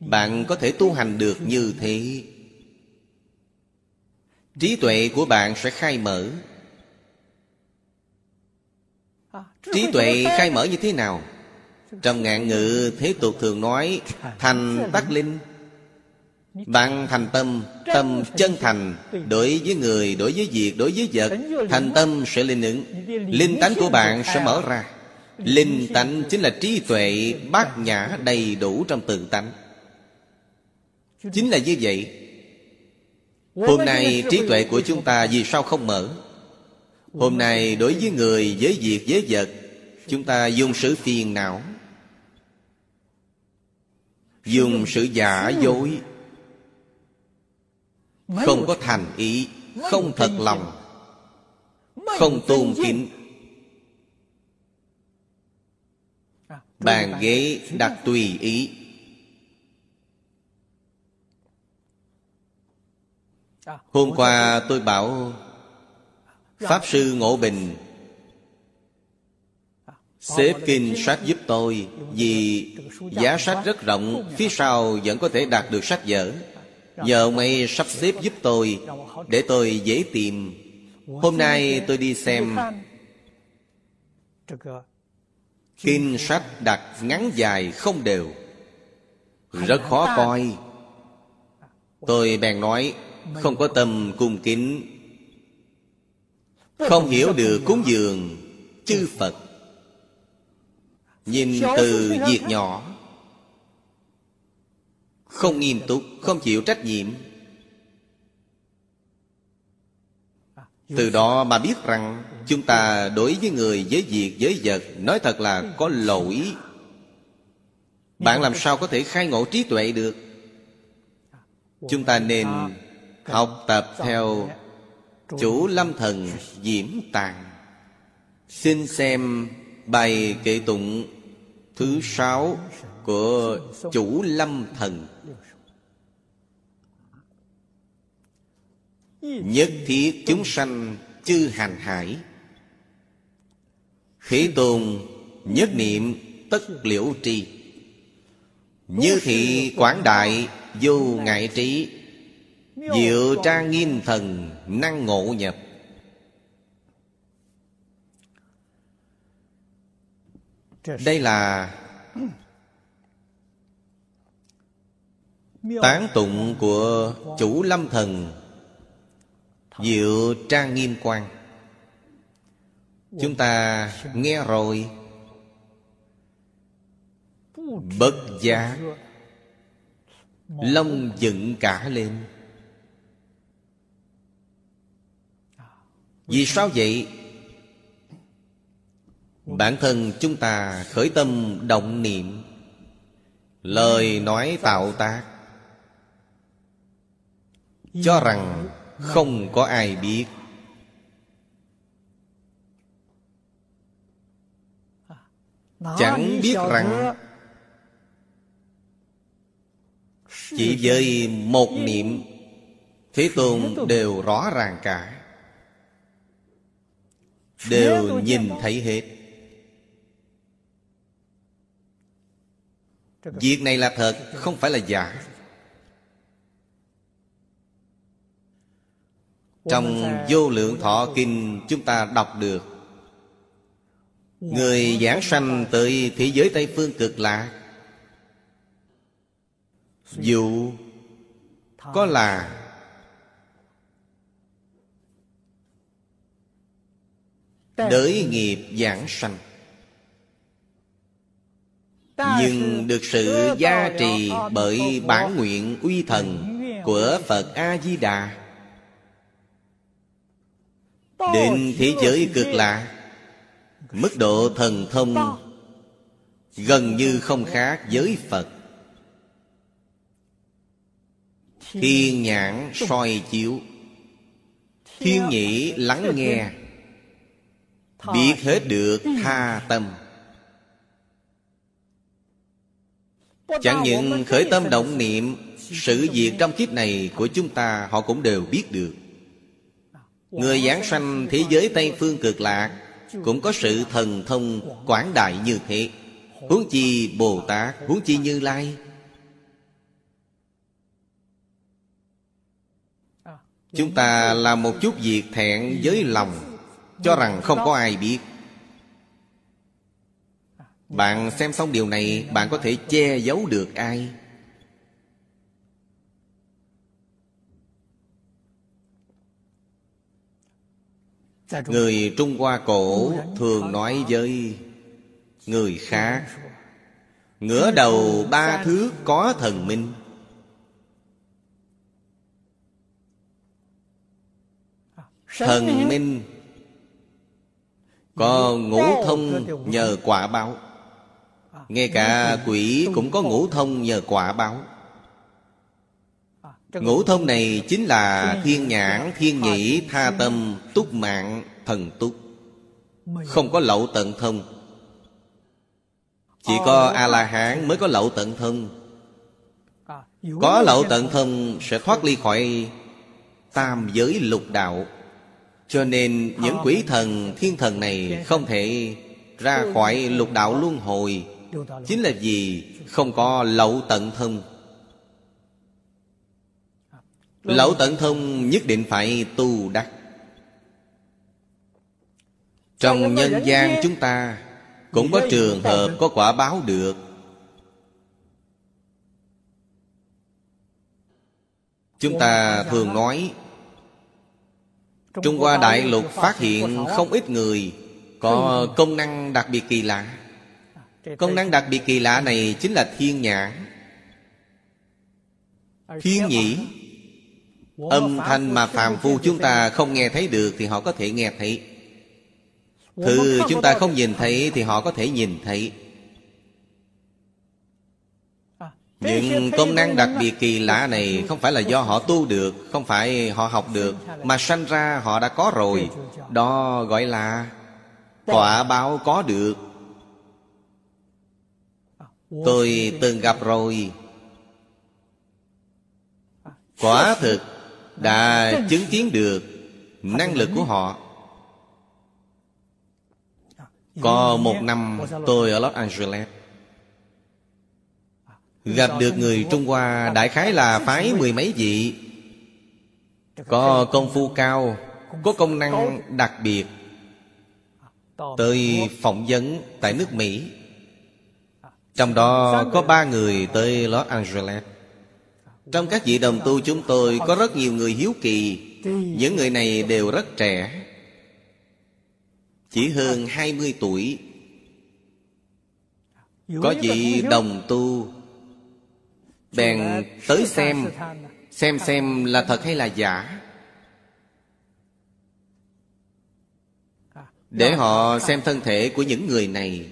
Bạn có thể tu hành được như thế. Trí tuệ của bạn sẽ khai mở. Trí tuệ khai mở như thế nào? Trong ngạn ngữ thế tục thường nói Thành tắc linh. Bạn thành tâm Tâm chân thành Đối với người, đối với việc, đối với vật Thành tâm sẽ linh ứng. Linh tánh của bạn sẽ mở ra. Linh tánh chính là trí tuệ Bát nhã đầy đủ trong tự tánh. Chính là như vậy. Hôm nay trí tuệ của chúng ta vì sao không mở? Hôm nay đối với người, với việc, với vật Chúng ta dùng sự phiền não. Dùng sự giả dối. Không có thành ý Không thật lòng. Không tôn kính. Bàn ghế đặt tùy ý. Hôm qua tôi bảo Pháp Sư Ngộ Bình Xếp kinh sách giúp tôi, Vì giá sách rất rộng, Phía sau vẫn có thể đạt được sách vở. Nhờ ông ấy sắp xếp giúp tôi, Để tôi dễ tìm. Hôm nay tôi đi xem. Kinh sách đặt ngắn dài không đều. Rất khó coi. Tôi bèn nói, Không có tâm cung kính. Không hiểu được cúng dường, Chư Phật. Nhìn từ việc nhỏ. Không nghiêm túc Không chịu trách nhiệm. Từ đó mà biết rằng Chúng ta đối với người, với việc, với vật Nói thật là có lỗi. Bạn làm sao có thể khai ngộ trí tuệ được? Chúng ta nên học tập theo Chủ lâm thần diễm tàng Xin xem bài kệ tụng thứ sáu của chủ lâm thần. Nhất thiết chúng sanh chư hành hải. Khí tôn nhất niệm tất liễu tri như thị quảng đại vô ngại trí. Diệu trang nghiêm thần năng ngộ nhập. Đây là tán tụng của chủ lâm thần diệu trang nghiêm quan chúng ta nghe rồi. Bất giác lông dựng cả lên. Vì sao vậy Bản thân chúng ta khởi tâm động niệm, Lời nói tạo tác. Cho rằng không có ai biết. Chẳng biết rằng Chỉ với một niệm, Thế Tôn đều rõ ràng cả. Đều nhìn thấy hết. Việc này là thật, Không phải là giả. Trong vô lượng thọ kinh, Chúng ta đọc được, Người giảng sanh tới thế giới Tây Phương cực lạ. Dù Có là Đới nghiệp giảng sanh nhưng được sự gia trì bởi bản nguyện uy thần của phật a di đà đến thế giới cực lạ mức độ thần thông gần như không khác với phật. Thiên nhãn soi chiếu thiên nhĩ lắng nghe. biết hết được tha tâm chẳng những khởi tâm động niệm, sự việc trong kiếp này của chúng ta họ cũng đều biết được. Người giảng sanh thế giới tây phương cực lạc cũng có sự thần thông quảng đại như thế. Huống chi bồ tát, huống chi như lai. Chúng ta làm một chút việc thẹn với lòng, cho rằng không có ai biết bạn xem xong điều này, bạn có thể che giấu được ai? Người trung hoa cổ thường nói với người khác, ngửa đầu ba thước có thần minh. Thần minh có ngũ thông nhờ quả báo ngay cả quỷ cũng có ngũ thông nhờ quả báo. Ngũ thông này chính là thiên nhãn, thiên nhĩ, tha tâm, túc mạng, thần túc. Không có lậu tận thông. Chỉ có A-la-hán mới có lậu tận thông. Có lậu tận thông sẽ thoát ly khỏi tam giới lục đạo. Cho nên những quỷ thần, thiên thần này không thể ra khỏi lục đạo luân hồi. Chính là vì không có lậu tận thông. Lậu tận thông nhất định phải tu đắc. Trong nhân gian chúng ta Cũng có trường hợp có quả báo được. Chúng ta thường nói Trung Hoa Đại Lục phát hiện không ít người Có công năng đặc biệt kỳ lạ Công năng đặc biệt kỳ lạ này chính là thiên nhãn Thiên nhĩ Âm thanh mà phàm phu chúng ta không nghe thấy được Thì họ có thể nghe thấy. Thứ chúng ta không nhìn thấy Thì họ có thể nhìn thấy. Những công năng đặc biệt kỳ lạ này Không phải là do họ tu được Không phải họ học được Mà sanh ra họ đã có rồi. Đó gọi là Quả báo có được Tôi từng gặp rồi. Quả thực đã chứng kiến được năng lực của họ. Có một năm tôi ở los angeles. Gặp được người trung hoa đại khái là phái mười mấy vị. Có công phu cao, có công năng đặc biệt. Tới phỏng vấn tại nước mỹ trong đó có ba người tới los angeles. Trong các vị đồng tu chúng tôi Có rất nhiều người hiếu kỳ. Những người này đều rất trẻ. Chỉ hơn 20 tuổi. Có vị đồng tu Bèn tới xem. Xem xem là thật hay là giả. Để họ xem thân thể của những người này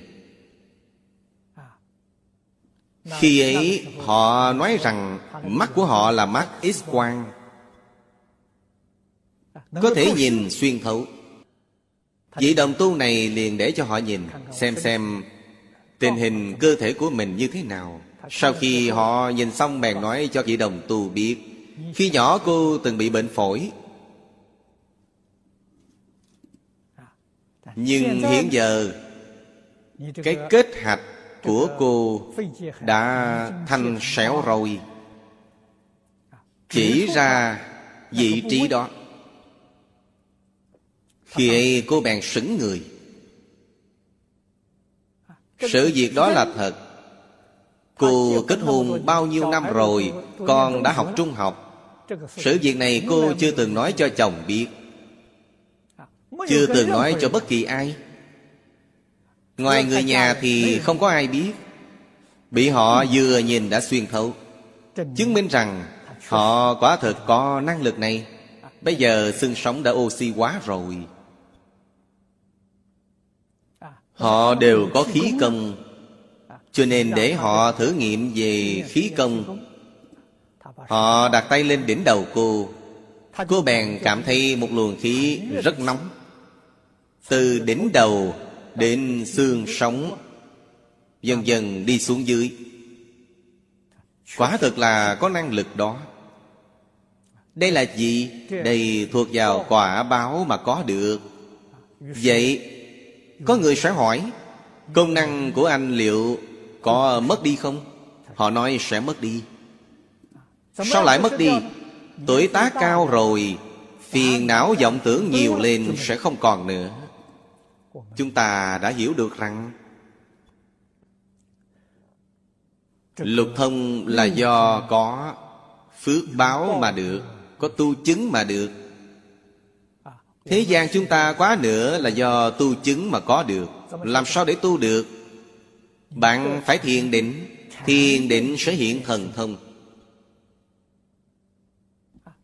khi ấy, họ nói rằng mắt của họ là mắt x-quang Có thể nhìn xuyên thấu. Vị đồng tu này liền để cho họ nhìn, Xem xem tình hình cơ thể của mình như thế nào. Sau khi họ nhìn xong bèn nói cho vị đồng tu biết, Khi nhỏ cô từng bị bệnh phổi. Nhưng hiện giờ, Cái kết hạch của cô đã thành sẹo rồi. Chỉ ra vị trí đó. Khi ấy cô bèn sững người. Sự việc đó là thật. Cô kết hôn bao nhiêu năm rồi, con đã học trung học. Sự việc này cô chưa từng nói cho chồng biết, chưa từng nói cho bất kỳ ai. Ngoài người nhà thì không có ai biết. Bị họ vừa nhìn đã xuyên thấu. Chứng minh rằng Họ quả thực có năng lực này. Bây giờ xương sống đã oxy hóa rồi. Họ đều có khí công Cho nên để họ thử nghiệm về khí công Họ đặt tay lên đỉnh đầu cô. Cô bèn cảm thấy một luồng khí rất nóng. Từ đỉnh đầu đến xương sống, Dần dần đi xuống dưới Quả thực là có năng lực đó Đây là gì? Đây thuộc vào quả báo mà có được Vậy, Có người sẽ hỏi, Công năng của anh liệu có mất đi không? Họ nói sẽ mất đi Sao lại mất đi? Tuổi tác cao rồi, Phiền não vọng tưởng nhiều lên sẽ không còn nữa Chúng ta đã hiểu được rằng Lục thông là do có phước báo mà được Có tu chứng mà được. Thế gian chúng ta quá nữa là do tu chứng mà có được. Làm sao? để tu được? Bạn phải thiền định. Thiền định sẽ hiện thần thông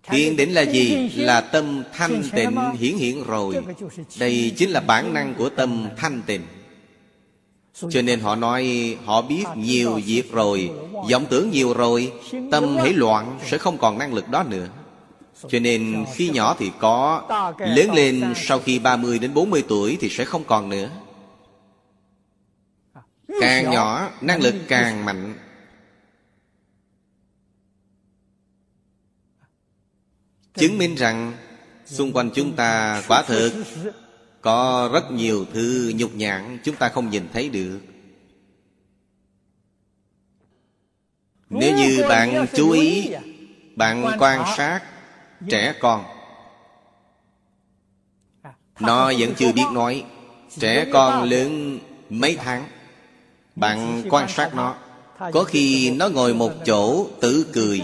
Thiền định là gì? Là tâm thanh tịnh hiển hiện rồi Đây chính là bản năng của tâm thanh tịnh cho nên họ nói họ biết nhiều việc rồi vọng tưởng nhiều rồi tâm hãy loạn sẽ không còn năng lực đó nữa cho nên khi nhỏ thì có Lớn lên sau khi 30 đến 40 tuổi thì sẽ không còn nữa Càng nhỏ năng lực càng mạnh Chứng minh rằng Xung quanh chúng ta quả thực có rất nhiều thứ nhục nhãn chúng ta không nhìn thấy được. Nếu như bạn chú ý, Bạn quan sát trẻ con, Nó vẫn chưa biết nói, Trẻ con lớn mấy tháng, Bạn quan sát nó, Có khi nó ngồi một chỗ tự cười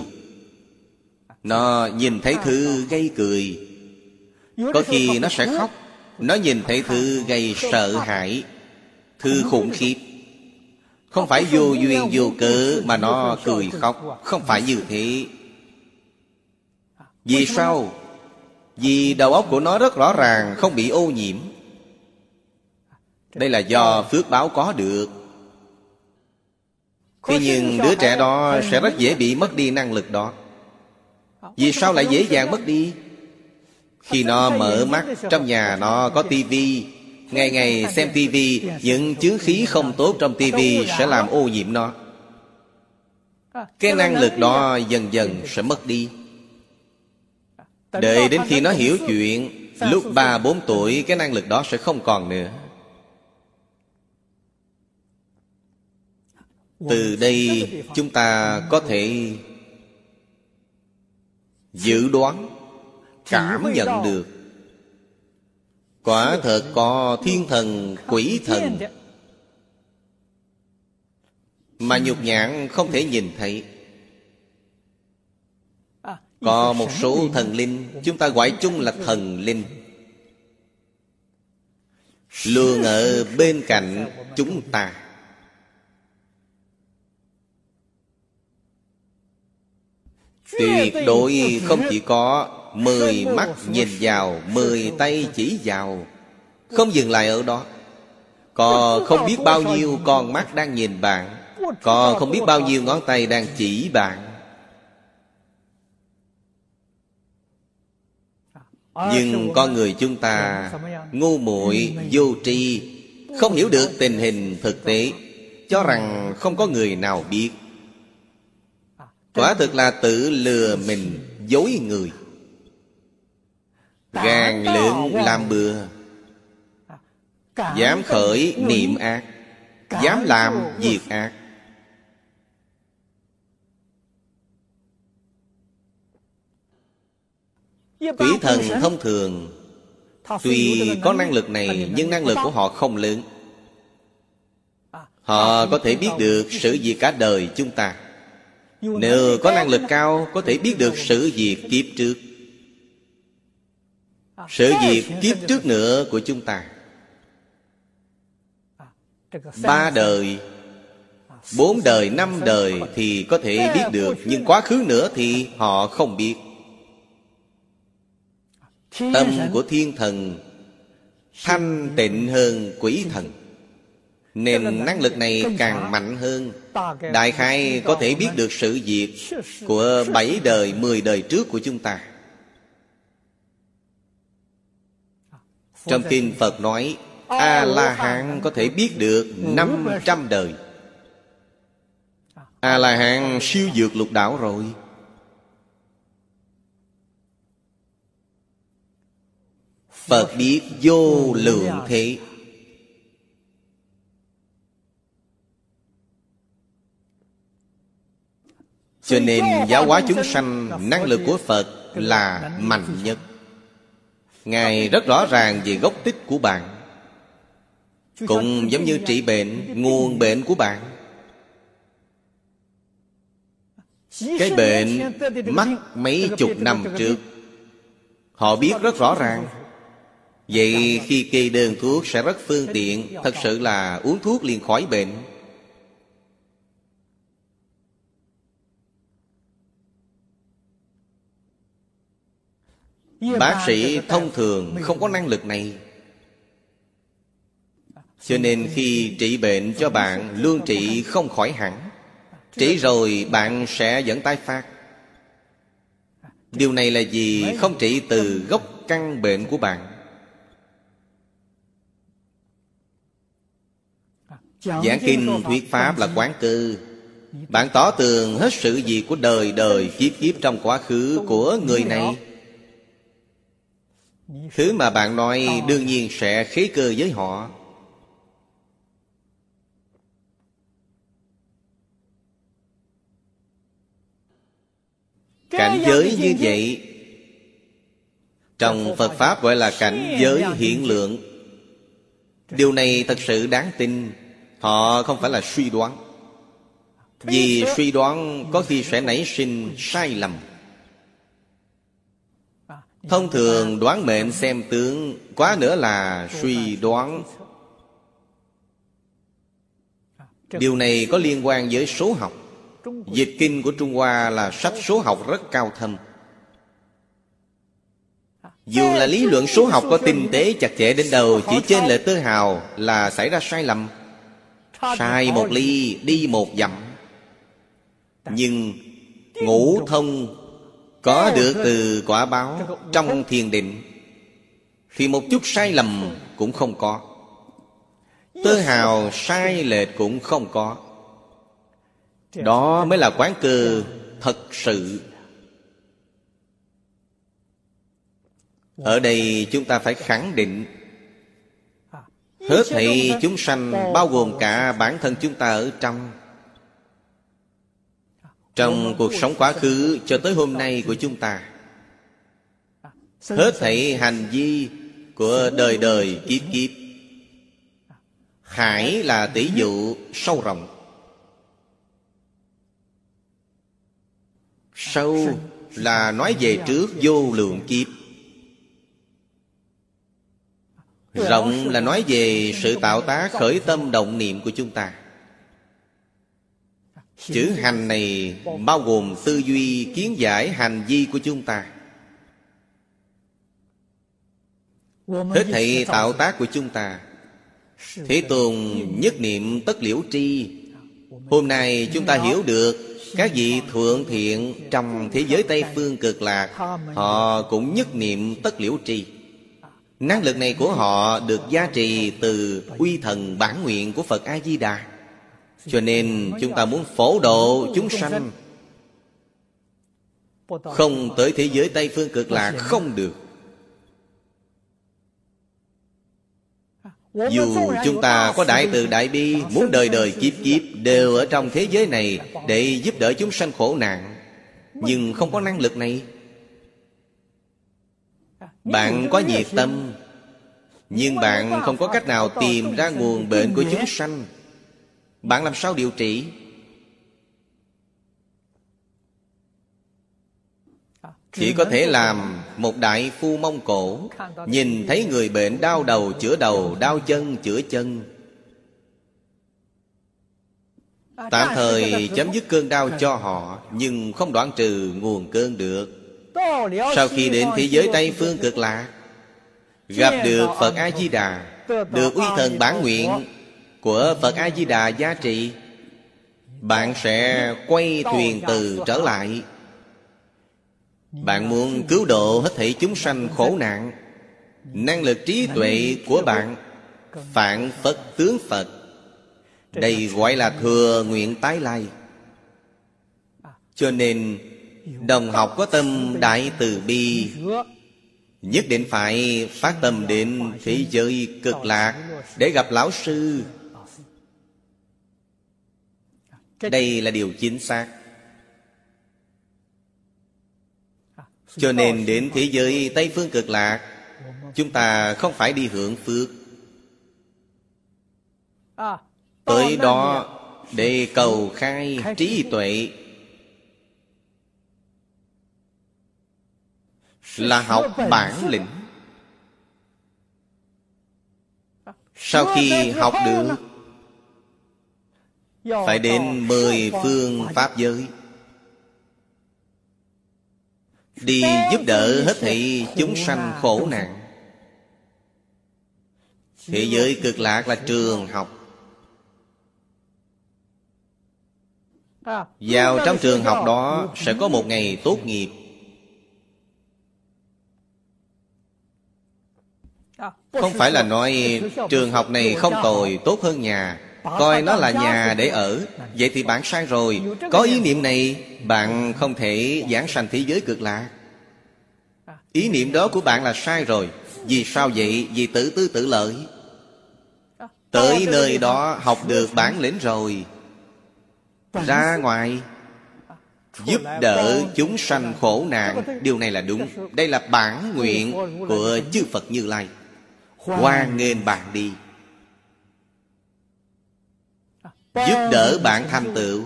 nó nhìn thấy thứ gây cười. Có khi nó sẽ khóc. Nó nhìn thấy thứ gây sợ hãi. Thứ khủng khiếp. Không phải vô duyên vô cớ Mà nó cười khóc. Không phải như thế. Vì sao? Vì đầu óc của nó rất rõ ràng, Không bị ô nhiễm. Đây là do phước báo có được. Thế nhưng đứa trẻ đó sẽ rất dễ bị mất đi năng lực đó. Vì sao lại dễ dàng mất đi? Khi nó mở mắt, Trong nhà nó có tivi Ngày ngày xem tivi Những chướng khí không tốt trong tivi Sẽ làm ô nhiễm nó. Cái năng lực đó dần dần sẽ mất đi. Đợi đến khi nó hiểu chuyện, Lúc 3-4 tuổi, Cái năng lực đó sẽ không còn nữa. Từ đây, chúng ta có thể Dự đoán cảm nhận được. Quả thật có thiên thần quỷ thần. mà nhục nhãn không thể nhìn thấy. Có một số thần linh chúng ta gọi chung là thần linh. Luôn ở bên cạnh chúng ta tuyệt đối không chỉ có Mười mắt nhìn vào Mười tay chỉ vào. Không dừng lại ở đó. Còn không biết bao nhiêu con mắt đang nhìn bạn. Còn không biết bao nhiêu ngón tay đang chỉ bạn. Nhưng con người chúng ta Ngu muội vô tri. Không hiểu được tình hình thực tế. Cho rằng không có người nào biết Quả thực là tự lừa mình dối người. Gan lượng làm bừa. Dám khởi niệm ác. Dám làm việc ác. Quỷ thần thông thường. Tuy có năng lực này Nhưng năng lực của họ không lớn. Họ có thể biết được sự việc cả đời chúng ta Nếu có năng lực cao Có thể biết được sự việc kiếp trước. Sự việc kiếp trước nữa của chúng ta. Ba đời Bốn đời, năm đời thì có thể biết được Nhưng quá khứ nữa thì họ không biết. Tâm của thiên thần Thanh tịnh hơn quỷ thần Nên năng lực này càng mạnh hơn Đại khai có thể biết được sự việc Của bảy đời, mười đời trước của chúng ta. Trong kinh Phật nói A-la-hán có thể biết được năm trăm đời. A-la-hán siêu dược lục đảo rồi. Phật biết vô lượng thế Cho nên giáo hóa chúng sanh Năng lực của Phật là mạnh nhất. Ngài rất rõ ràng về gốc tích của bạn. Cũng giống như trị bệnh Nguồn bệnh của bạn. Cái bệnh mắc mấy chục năm trước. Họ biết rất rõ ràng. Vậy khi kê đơn thuốc sẽ rất phương tiện Thật sự là uống thuốc liền khỏi bệnh Bác sĩ thông thường không có năng lực này. Cho nên khi trị bệnh cho bạn Luôn trị không khỏi hẳn. Trị rồi bạn sẽ dẫn tái phát. Điều này là gì? Không trị từ gốc căn bệnh của bạn. Giảng kinh thuyết pháp là quán cư. Bạn tỏ tường hết sự gì của đời đời kiếp kiếp trong quá khứ của người này Thứ mà bạn nói đương nhiên sẽ khế cơ với họ. Cảnh giới như vậy Trong Phật Pháp gọi là cảnh giới hiện lượng. Điều này thật sự đáng tin. Họ không phải là suy đoán. Vì suy đoán có khi sẽ nảy sinh sai lầm Thông thường đoán mệnh xem tướng, Quá nữa là suy đoán. Điều này có liên quan với số học. Dịch kinh của Trung Hoa là sách số học rất cao thâm. Dù là lý luận số học có tinh tế chặt chẽ đến đầu Chỉ trên lệ tơ hào là xảy ra sai lầm. Sai một ly, đi một dặm. Nhưng ngũ thông có được từ quả báo trong thiền định Thì một chút sai lầm cũng không có. Tơ hào sai lệch cũng không có. Đó mới là quán cơ thật sự. Ở đây chúng ta phải khẳng định. Hết thảy chúng sanh bao gồm cả bản thân chúng ta ở trong Trong cuộc sống quá khứ cho tới hôm nay của chúng ta. Hết thảy hành vi của đời đời kiếp kiếp Hải là tỷ dụ sâu rộng. Sâu là nói về trước vô lượng kiếp. Rộng là nói về sự tạo tác khởi tâm động niệm của chúng ta Chữ hành này bao gồm tư duy kiến giải hành vi của chúng ta. Hết thảy tạo tác của chúng ta. Thế Tôn nhất niệm tất liễu tri. Hôm nay chúng ta hiểu được Các vị thượng thiện trong thế giới Tây Phương cực lạc, Họ cũng nhất niệm tất liễu tri. Năng lực này của họ được gia trì từ uy thần bản nguyện của Phật A-di-đà cho nên chúng ta muốn phổ độ chúng sanh. Không tới thế giới Tây Phương cực lạc không được. Dù chúng ta có đại từ đại bi, Muốn đời đời kiếp kiếp Đều ở trong thế giới này Để giúp đỡ chúng sanh khổ nạn. Nhưng không có năng lực này. Bạn có nhiệt tâm, Nhưng bạn không có cách nào tìm ra nguồn bệnh của chúng sanh. Bạn làm sao điều trị? Chỉ có thể làm một đại phu mông cổ, Nhìn thấy người bệnh đau đầu chữa đầu, Đau chân chữa chân. Tạm thời chấm dứt cơn đau cho họ, Nhưng không đoạn trừ nguồn cơn được. Sau khi đến thế giới Tây Phương cực lạc, Gặp được Phật A-di-đà Được uy thần bản nguyện của Phật A-di-đà giá trị, Bạn sẽ quay thuyền từ trở lại. Bạn muốn cứu độ hết thảy chúng sanh khổ nạn, Năng lực trí tuệ của bạn, Phản Phật tướng Phật. Đây gọi là thừa nguyện tái lai. Cho nên, Đồng học có tâm đại từ bi, Nhất định phải phát tâm đến thế giới cực lạc Để gặp Lão Sư. Đây là điều chính xác. Cho nên đến thế giới Tây Phương cực lạc Chúng ta không phải đi hưởng phước. Tới đó để cầu khai trí tuệ Là học bản lĩnh. Sau khi học được Phải đến mười phương Pháp giới. Đi. Giúp đỡ hết thảy chúng sanh khổ nạn. Thế giới cực lạc là trường học. Vào trong trường học đó Sẽ có một ngày tốt nghiệp. Không phải là nói Trường học này không tồi Tốt hơn nhà Coi nó là nhà để ở. Vậy thì bạn sai rồi. Có ý niệm này Bạn không thể giảng sanh thế giới cực lạc Ý niệm đó của bạn là sai rồi. Vì sao vậy? Vì tự tư tự lợi. Tới nơi đó học được bản lĩnh rồi. Ra ngoài Giúp đỡ chúng sanh khổ nạn. Điều này là đúng. Đây là bản nguyện của chư Phật Như Lai. Hoan nghênh. bạn đi Giúp đỡ bạn thành tựu.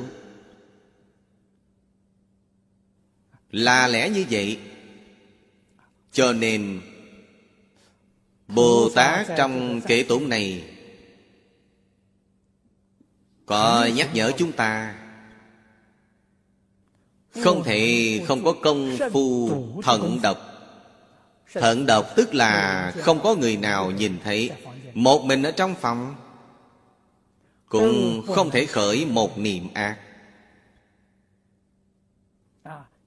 Là lẽ như vậy. Cho nên, Bồ Tát trong kệ tụng này Có nhắc nhở chúng ta, Không thể không có công phu thận độc. Thận độc tức là không có người nào nhìn thấy. Một mình ở trong phòng cũng không thể khởi một niệm ác.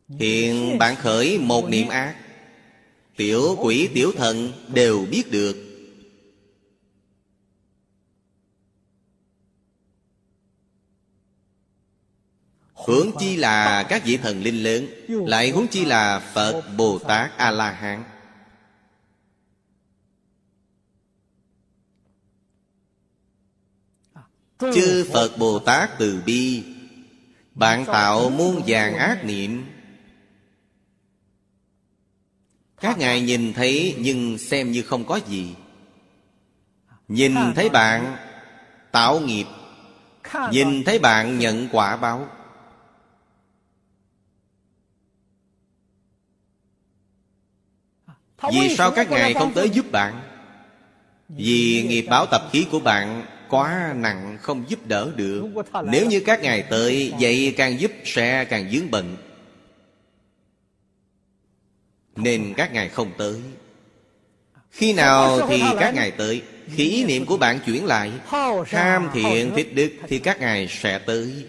Hiện bạn khởi một niệm ác Tiểu quỷ tiểu thần đều biết được. Huống chi là các vị thần linh lớn Lại huống chi là Phật Bồ Tát A-la-hán Chư Phật. Bồ Tát từ bi Bạn tạo muôn vàng ác niệm. Các ngài nhìn thấy nhưng xem như không có gì. Nhìn thấy bạn tạo nghiệp. Nhìn thấy bạn nhận quả báo. Vì sao các ngài không tới giúp bạn? Vì nghiệp báo tập khí của bạn quá nặng không giúp đỡ được. Nếu như các ngài tới Vậy càng giúp sẽ càng dướng bận. Nên các ngài không tới. Khi nào thì các ngài tới Khi ý niệm của bạn chuyển lại Tham thiện thích đức Thì các ngài sẽ tới.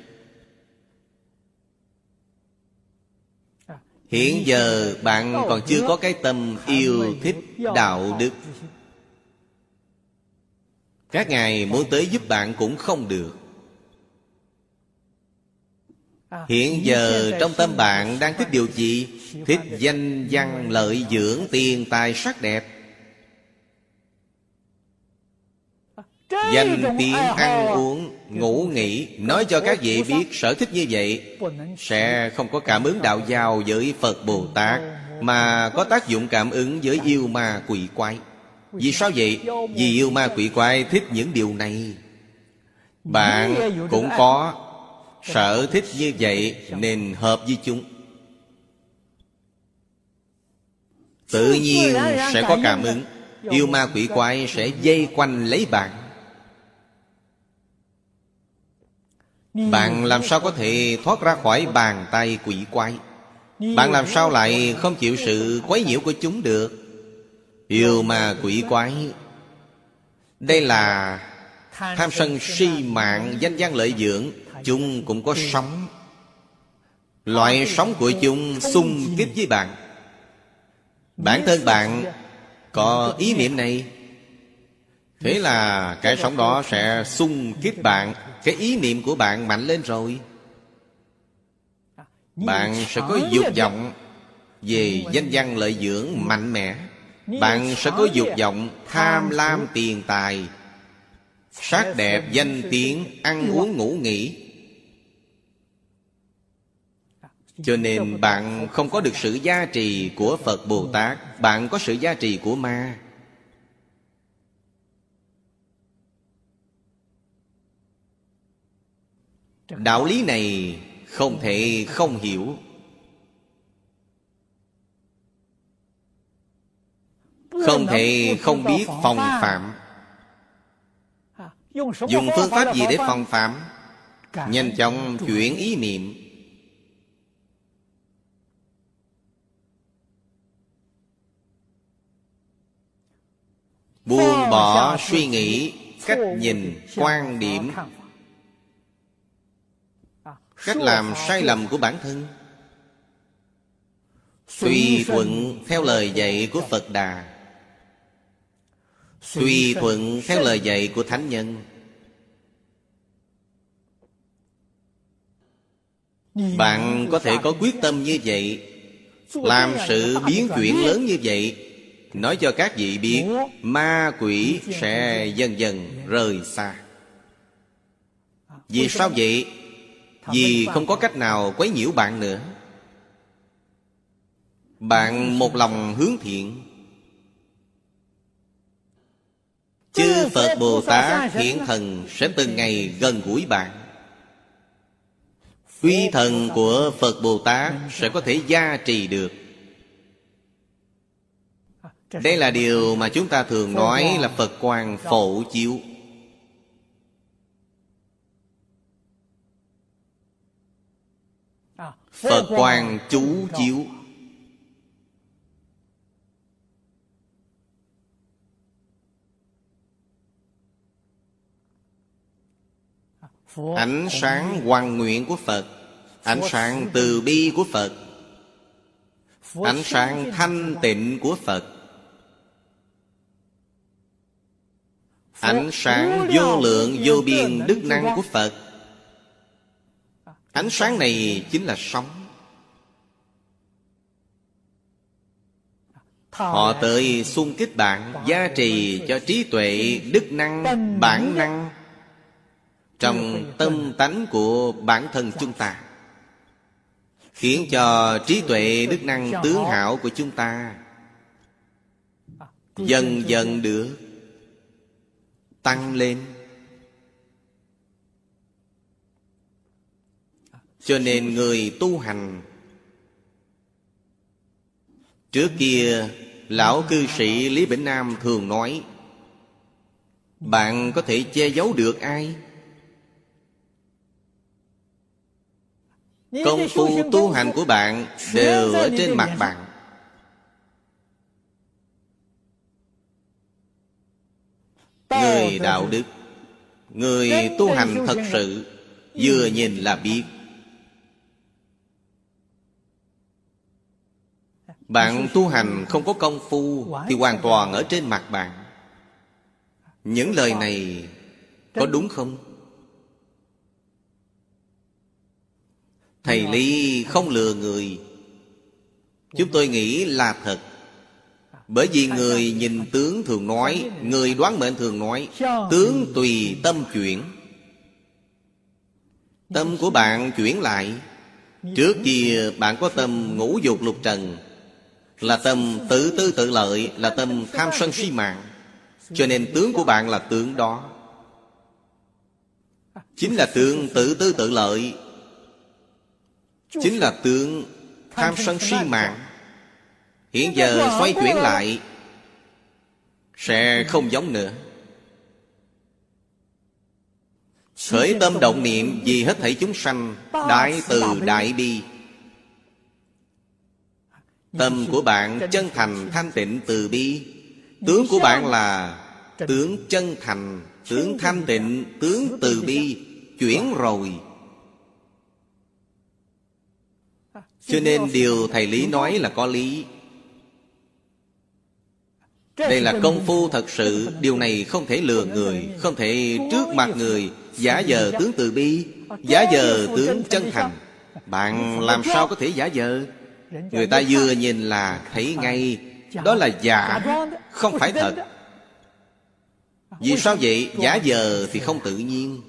Hiện giờ bạn còn chưa có cái tâm yêu thích đạo đức các ngài muốn tới giúp bạn cũng không được. Hiện giờ trong tâm bạn đang thích điều gì? Thích danh văn lợi dưỡng tiền tài sắc đẹp. Danh tiếng ăn uống, Ngủ nghỉ. Nói cho các vị biết sở thích như vậy. Sẽ không có cảm ứng đạo giao với Phật Bồ Tát, Mà có tác dụng cảm ứng với yêu ma quỷ quái. Vì sao vậy? Vì yêu ma quỷ quái thích những điều này. Bạn cũng có sở thích như vậy Nên hợp với chúng. Tự nhiên sẽ có cảm ứng. Yêu ma quỷ quái sẽ dây quanh lấy bạn. Bạn làm sao có thể thoát ra khỏi bàn tay quỷ quái? Bạn làm sao lại không chịu sự quấy nhiễu của chúng được? Yêu mà quỷ quái. Đây là Tham sân si mạng danh gian lợi dưỡng. Chúng cũng có sống. Loại sống của chúng xung kích với bạn. Bản thân bạn có ý niệm này. Thế là cái sống đó sẽ xung kích bạn. Cái ý niệm của bạn mạnh lên rồi. Bạn sẽ có dục vọng Về danh văn lợi dưỡng mạnh mẽ. Bạn sẽ có dục vọng tham lam tiền tài. Sắc đẹp danh tiếng Ăn uống ngủ nghỉ. Cho nên bạn không có được sự gia trì của Phật Bồ Tát Bạn có sự gia trì của ma. Đạo lý này không thể không hiểu Không thể không biết phòng phạm. Dùng phương pháp gì để phòng phạm? Nhanh chóng chuyển ý niệm. Buông bỏ suy nghĩ Cách nhìn, quan điểm. Cách làm sai lầm của bản thân. Tùy thuận theo lời dạy của Phật Đà Tùy thuận theo lời dạy của Thánh Nhân, Bạn có thể có quyết tâm như vậy, Làm sự biến chuyển lớn như vậy. Nói cho các vị biết, Ma quỷ sẽ dần dần rời xa. Vì sao vậy? Vì không có cách nào quấy nhiễu bạn nữa. Bạn một lòng hướng thiện Chư Phật Bồ Tát hiện thần sẽ từng ngày gần gũi bạn. Uy thần của Phật Bồ Tát sẽ có thể gia trì được. Đây là điều mà chúng ta thường nói là Phật quang phổ chiếu. Phật quang chú chiếu. Ánh sáng hoàn nguyện của Phật Ánh sáng từ bi của Phật. Ánh sáng thanh tịnh của Phật. Ánh sáng vô lượng vô biên đức năng của Phật. Ánh sáng này chính là sống. Họ tới xung kích bạn Gia trì cho trí tuệ, đức năng, bản năng trong tâm tánh của bản thân chúng ta Khiến cho trí tuệ, đức năng tướng hảo của chúng ta Dần dần được tăng lên. Cho nên người tu hành trước kia lão cư sĩ lý bỉnh nam thường nói bạn có thể che giấu được ai? Công phu tu hành của bạn đều ở trên mặt bạn. Người đạo đức Người tu hành thật sự Vừa nhìn là biết. Bạn tu hành không có công phu Thì hoàn toàn ở trên mặt bạn. Những lời này Có đúng không? Thầy Lý không lừa người. Chúng tôi nghĩ là thật. Bởi vì người nhìn tướng thường nói, Người đoán mệnh thường nói, Tướng tùy tâm chuyển. Tâm của bạn chuyển lại. Trước kia bạn có tâm ngũ dục lục trần, Là tâm tự tư tự lợi, Là tâm tham sân si mạng. Cho nên tướng của bạn là tướng đó. Chính là tướng tự tư tự lợi Chính là tướng tham sân si mạng. Hiện giờ xoay chuyển lại Sẽ không giống nữa. Khởi tâm động niệm vì hết thảy chúng sanh Đại từ đại bi. Tâm của bạn chân thành thanh tịnh từ bi. Tướng của bạn là Tướng chân thành Tướng thanh tịnh Tướng từ bi. Chuyển rồi Cho nên điều thầy Lý nói là có lý. Đây là công phu thật sự. Điều này không thể lừa người Không thể trước mặt người. Giả giờ tướng từ bi Giả giờ tướng chân thành. Bạn làm sao có thể giả giờ Người ta vừa nhìn là thấy ngay. Đó là giả Không phải thật. Vì sao vậy? Giả giờ thì không tự nhiên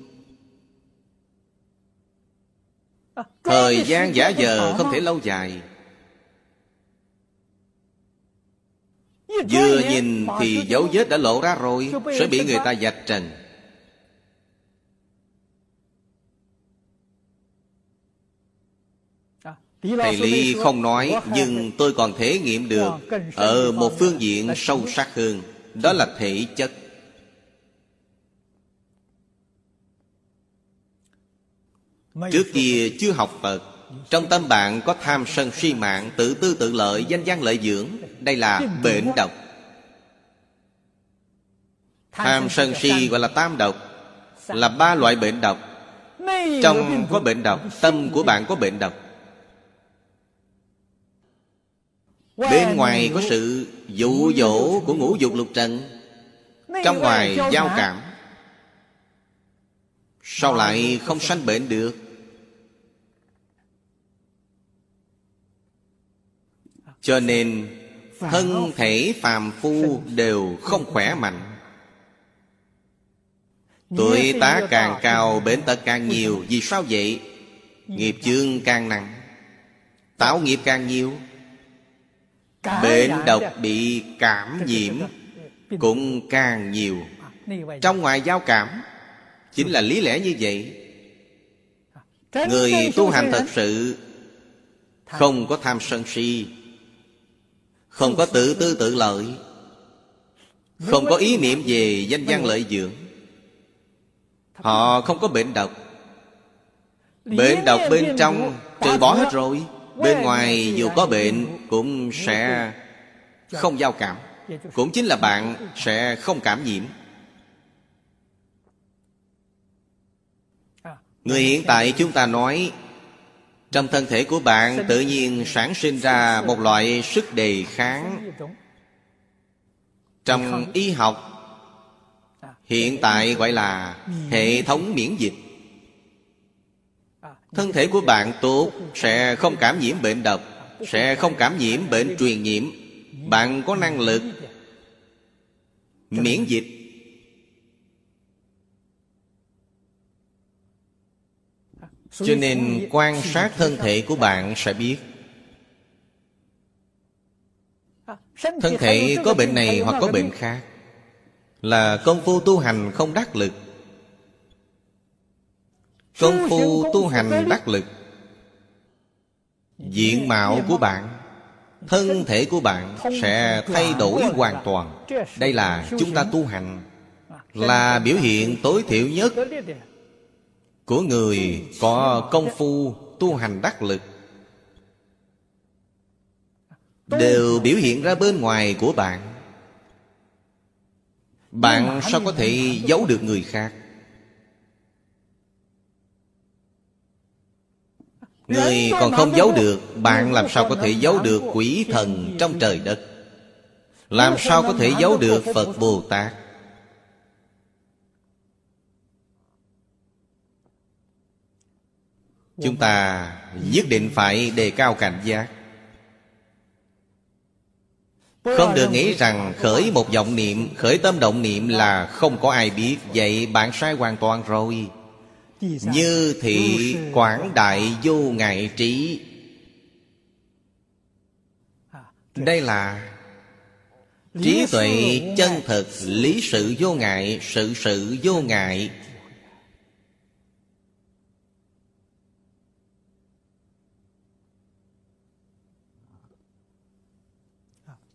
Thời gian giả giờ không thể lâu dài. Vừa nhìn thì dấu vết đã lộ ra rồi Sẽ bị người ta dạch trần. Thầy Lý không nói Nhưng tôi còn thể nghiệm được Ở một phương diện sâu sắc hơn Đó là thể chất Trước kia chưa học Phật Trong tâm bạn có tham sân si mạng Tự tư tự lợi, danh gian lợi dưỡng. Đây là bệnh độc. Tham sân si gọi là tam độc Là ba loại bệnh độc. Trong có bệnh độc Tâm của bạn có bệnh độc. Bên ngoài có sự dụ dỗ của ngũ dục lục trần Trong ngoài giao cảm Sao lại không sanh bệnh được? Cho nên Thân thể phàm phu đều không khỏe mạnh. Tuổi tá càng cao Bệnh tật càng nhiều Vì sao vậy? Nghiệp chương càng nặng Tạo nghiệp càng nhiều. Bệnh độc bị cảm nhiễm Cũng càng nhiều. Trong ngoài giao cảm Chính là lý lẽ như vậy. Người tu hành thật sự Không có tham sân si Không có tự tư tự lợi Không có ý niệm về danh văn lợi dưỡng. Họ không có bệnh độc. Bệnh độc bên trong Trừ bỏ hết rồi Bên ngoài dù có bệnh Cũng sẽ không giao cảm Cũng chính là bạn sẽ không cảm nhiễm Người hiện tại chúng ta nói, Trong thân thể của bạn tự nhiên sản sinh ra một loại sức đề kháng. Trong y học, Hiện tại gọi là hệ thống miễn dịch. Thân thể của bạn tốt, Sẽ không cảm nhiễm bệnh độc, Sẽ không cảm nhiễm bệnh truyền nhiễm. Bạn có năng lực Miễn dịch. Cho nên quan sát thân thể của bạn sẽ biết. Thân thể có bệnh này hoặc có bệnh khác. Là công phu tu hành không đắc lực. Công phu tu hành đắc lực. Diện mạo của bạn Thân thể của bạn sẽ thay đổi hoàn toàn. Đây là chúng ta tu hành Là biểu hiện tối thiểu nhất của người có công phu tu hành đắc lực, Đều biểu hiện ra bên ngoài của bạn. Bạn sao có thể giấu được người khác? Người còn không giấu được, Bạn làm sao có thể giấu được quỷ thần trong trời đất? Làm sao có thể giấu được Phật Bồ Tát? Chúng ta nhất định phải đề cao cảnh giác. Không được nghĩ rằng khởi một vọng niệm, Khởi tâm động niệm là không có ai biết. Vậy bạn sai hoàn toàn rồi. Như thị quảng đại vô ngại trí. Đây là Trí tuệ chân thực, Lý sự vô ngại, Sự sự vô ngại.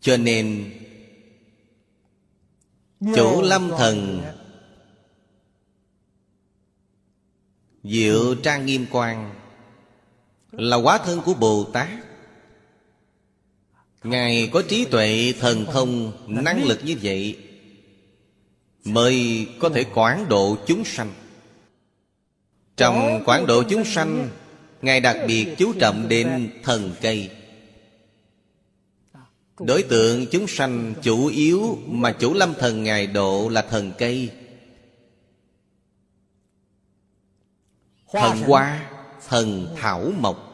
Cho nên Chủ lâm thần Diệu trang nghiêm quan Là hóa thân của Bồ Tát. Ngài có trí tuệ thần thông năng lực như vậy Mới có thể quán độ chúng sanh. Trong quán độ chúng sanh Ngài đặc biệt chú trọng đến thần cây Đối tượng chúng sanh chủ yếu Mà chủ lâm thần Ngài độ là thần cây. Thần hoa Thần thảo mộc.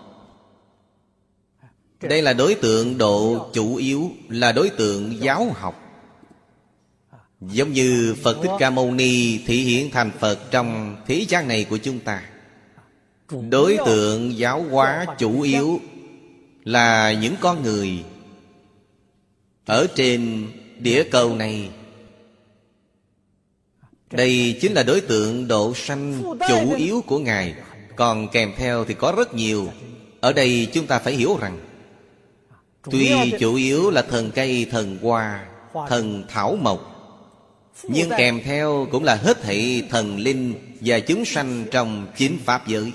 Đây là đối tượng độ chủ yếu Là đối tượng giáo học. Giống như Phật Thích Ca Mâu Ni Thị hiện thành Phật trong thế gian này của chúng ta. Đối tượng giáo hóa chủ yếu Là những con người ở trên địa cầu này. Đây chính là đối tượng độ sanh chủ yếu của Ngài. Còn kèm theo thì có rất nhiều. Ở đây chúng ta phải hiểu rằng Tuy chủ yếu là thần cây, thần hoa, thần thảo mộc Nhưng kèm theo cũng là hết thảy thần linh Và chúng sanh trong chính Pháp giới.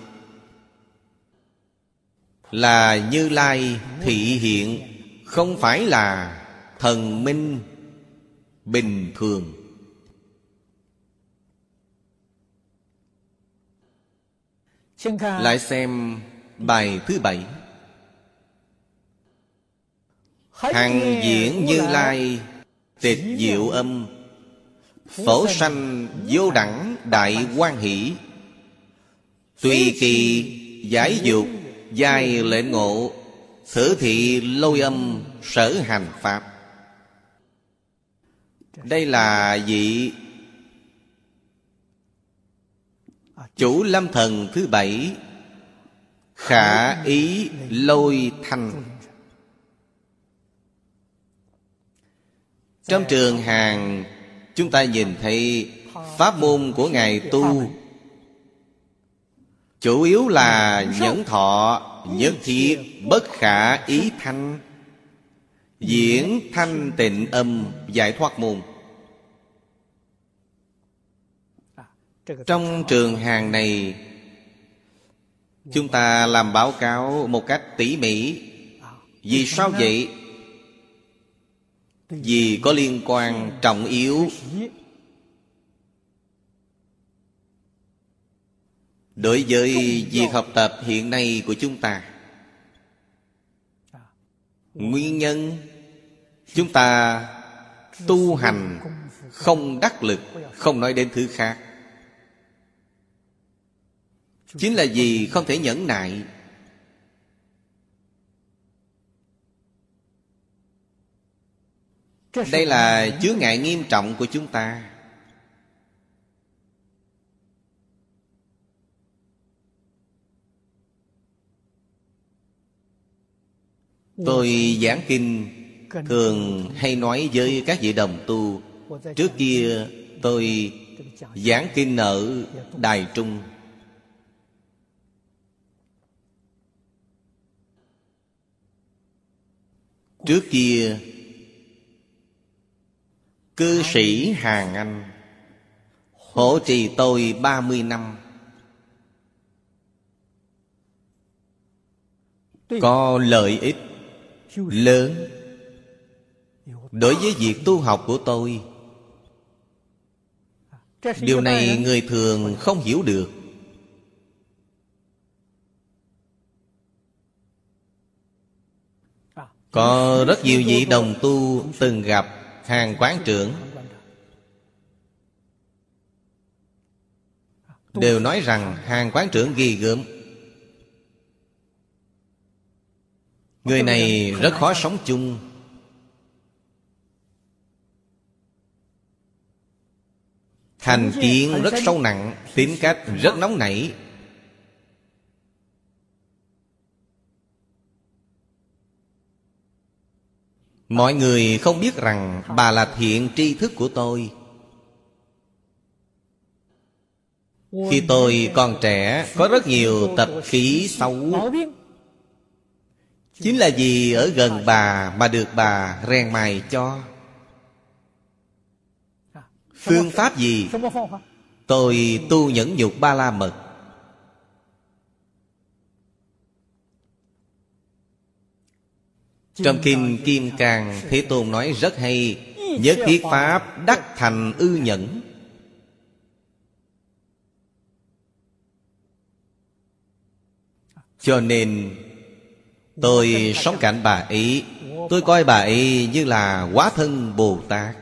Là như lai thị hiện không phải là thần minh bình thường. Lại xem bài thứ bảy. Hằng diễn như lai tịch diệu âm phổ sanh vô đẳng đại quan hỷ. Tùy kỳ giải dục Giai lệnh ngộ Thử thị lôi âm sở hành Pháp đây là vị Chủ lâm thần thứ bảy, Khả ý lôi thanh. Trong trường hàng, Chúng ta nhìn thấy Pháp môn của Ngài tu. Chủ yếu là nhẫn thọ Nhất thiết, bất khả ý thanh. Diễn thanh tịnh âm, giải thoát môn. Trong trường hàng này, Chúng ta làm báo cáo một cách tỉ mỉ. Vì sao vậy? Vì có liên quan trọng yếu. Đối với việc học tập hiện nay của chúng ta, nguyên nhân chúng ta tu hành không đắc lực, không nói đến thứ khác. Chính là vì không thể nhẫn nại. Đây là chướng ngại nghiêm trọng của chúng ta. Tôi giảng kinh Thường hay nói với các vị đồng tu, Trước kia tôi giảng kinh ở Đài Trung. Trước kia, Cư sĩ Hàng Anh Hỗ trì tôi 30 năm. Có lợi ích lớn đối với việc tu học của tôi, điều này người thường không hiểu được. Có rất nhiều vị đồng tu từng gặp hàng quán trưởng. Đều nói rằng hàng quán trưởng ghi gớm. Người này rất khó sống chung. Thành kiến rất sâu nặng Tính cách rất nóng nảy. Mọi người không biết rằng Bà là thiện tri thức của tôi. Khi tôi còn trẻ Có rất nhiều tập khí xấu. Chính là vì ở gần bà mà được bà rèn mài cho phương pháp gì? Tôi tu nhẫn nhục ba la mật trong kinh kim càng, thế tôn nói rất hay nhất thiết pháp đắc thành ư nhẫn. Cho nên, tôi sống cạnh bà ấy, tôi coi bà ấy như là quá thân bồ tát.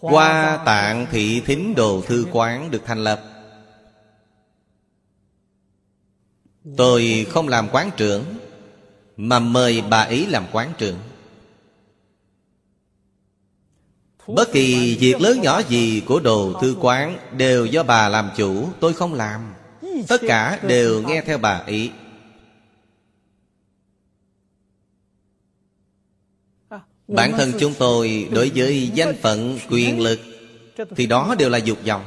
Hoa tạng thị thính đồ thư quán được thành lập. Tôi không làm quán trưởng Mà mời bà ấy làm quán trưởng. Bất kỳ việc lớn nhỏ gì của đồ thư quán Đều do bà làm chủ Tôi không làm. Tất cả đều nghe theo bà ấy Bản thân chúng tôi đối với danh phận, quyền lực, Thì đó đều là dục vọng.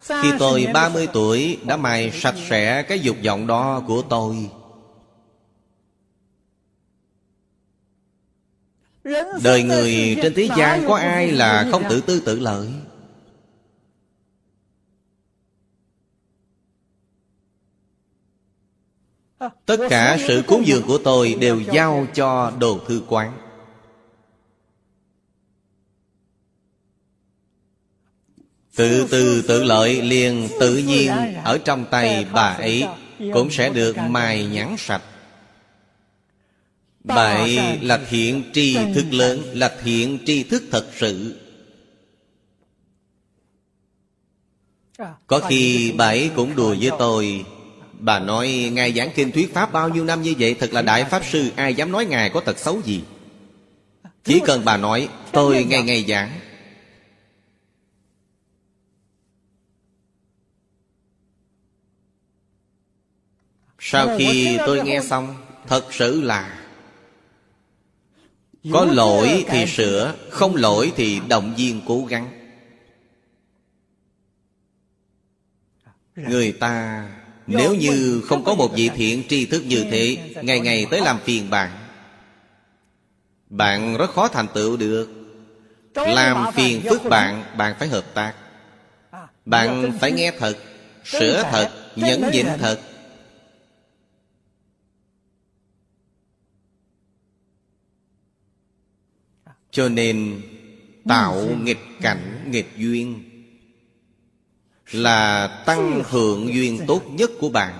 Khi tôi 30 tuổi, đã mài sạch sẽ cái dục vọng đó của tôi. Đời người trên thế gian có ai là không tự tư tự lợi? Tất cả sự cúng dường của tôi đều giao cho đồ thư quán. Tự từ tự lợi liền tự nhiên Ở trong tay bà ấy Cũng sẽ được mài nhẵn sạch. Bà ấy là thiện tri thức lớn Là thiện tri thức thật sự. Có khi bà ấy cũng đùa với tôi Bà nói, Ngài giảng kinh thuyết Pháp bao nhiêu năm như vậy, Thật là Đại Pháp Sư, Ai dám nói Ngài có tật xấu gì? Chỉ cần bà nói, Tôi ngày ngày giảng. Sau khi tôi nghe xong, Thật sự là Có lỗi thì sửa, Không lỗi thì động viên cố gắng. Người ta nếu như không có một vị thiện tri thức như thế, Ngày ngày tới làm phiền bạn Bạn rất khó thành tựu được. Làm phiền phức bạn Bạn phải hợp tác. Bạn phải nghe thật, Sửa thật, Nhẫn nhịn thật. Cho nên, Tạo nghịch cảnh, nghịch duyên là tăng hưởng duyên tốt nhất của bạn.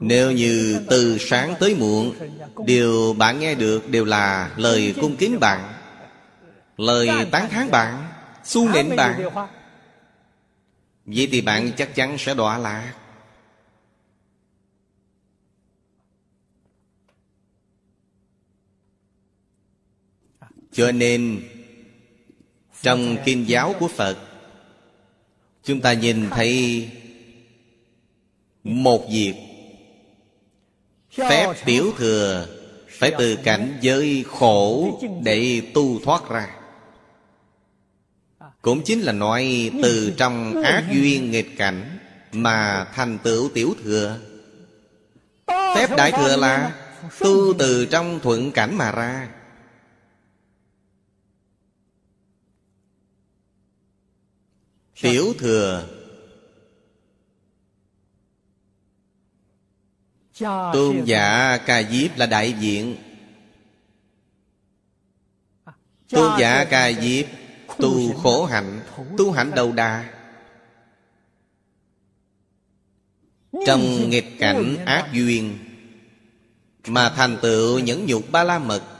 Nếu như từ sáng tới muộn, điều bạn nghe được đều là lời cung kính bạn, lời tán thán bạn, xu nịnh bạn, vậy thì bạn chắc chắn sẽ đọa lạc. Cho nên, trong kinh giáo của phật chúng ta nhìn thấy một việc phép tiểu thừa, phải từ cảnh giới khổ để tu thoát ra. Cũng chính là nói từ trong ác duyên nghịch cảnh mà thành tựu tiểu thừa. Phép đại thừa là tu từ trong thuận cảnh mà ra. Tiểu thừa. Tôn giả Ca Diếp là đại diện. Tôn giả Ca Diếp Tu khổ hạnh Tu hạnh đầu đà. Trong nghịch cảnh ác duyên Mà thành tựu những nhục ba la mật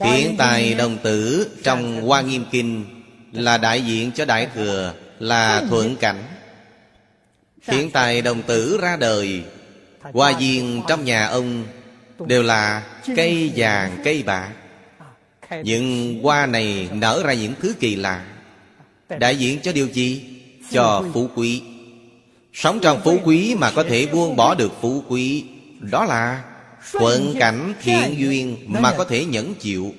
Hiện tài đồng tử trong Hoa Nghiêm Kinh Là đại diện cho Đại Thừa Là thuận cảnh. Hiện tài đồng tử ra đời Hoa viên trong nhà ông Đều là cây vàng cây bạc. Những hoa này nở ra những thứ kỳ lạ. Đại diện cho điều gì? Cho phú quý. Sống trong phú quý mà có thể buông bỏ được phú quý Đó là Thuận cảnh thiện duyên mà có thể nhẫn chịu.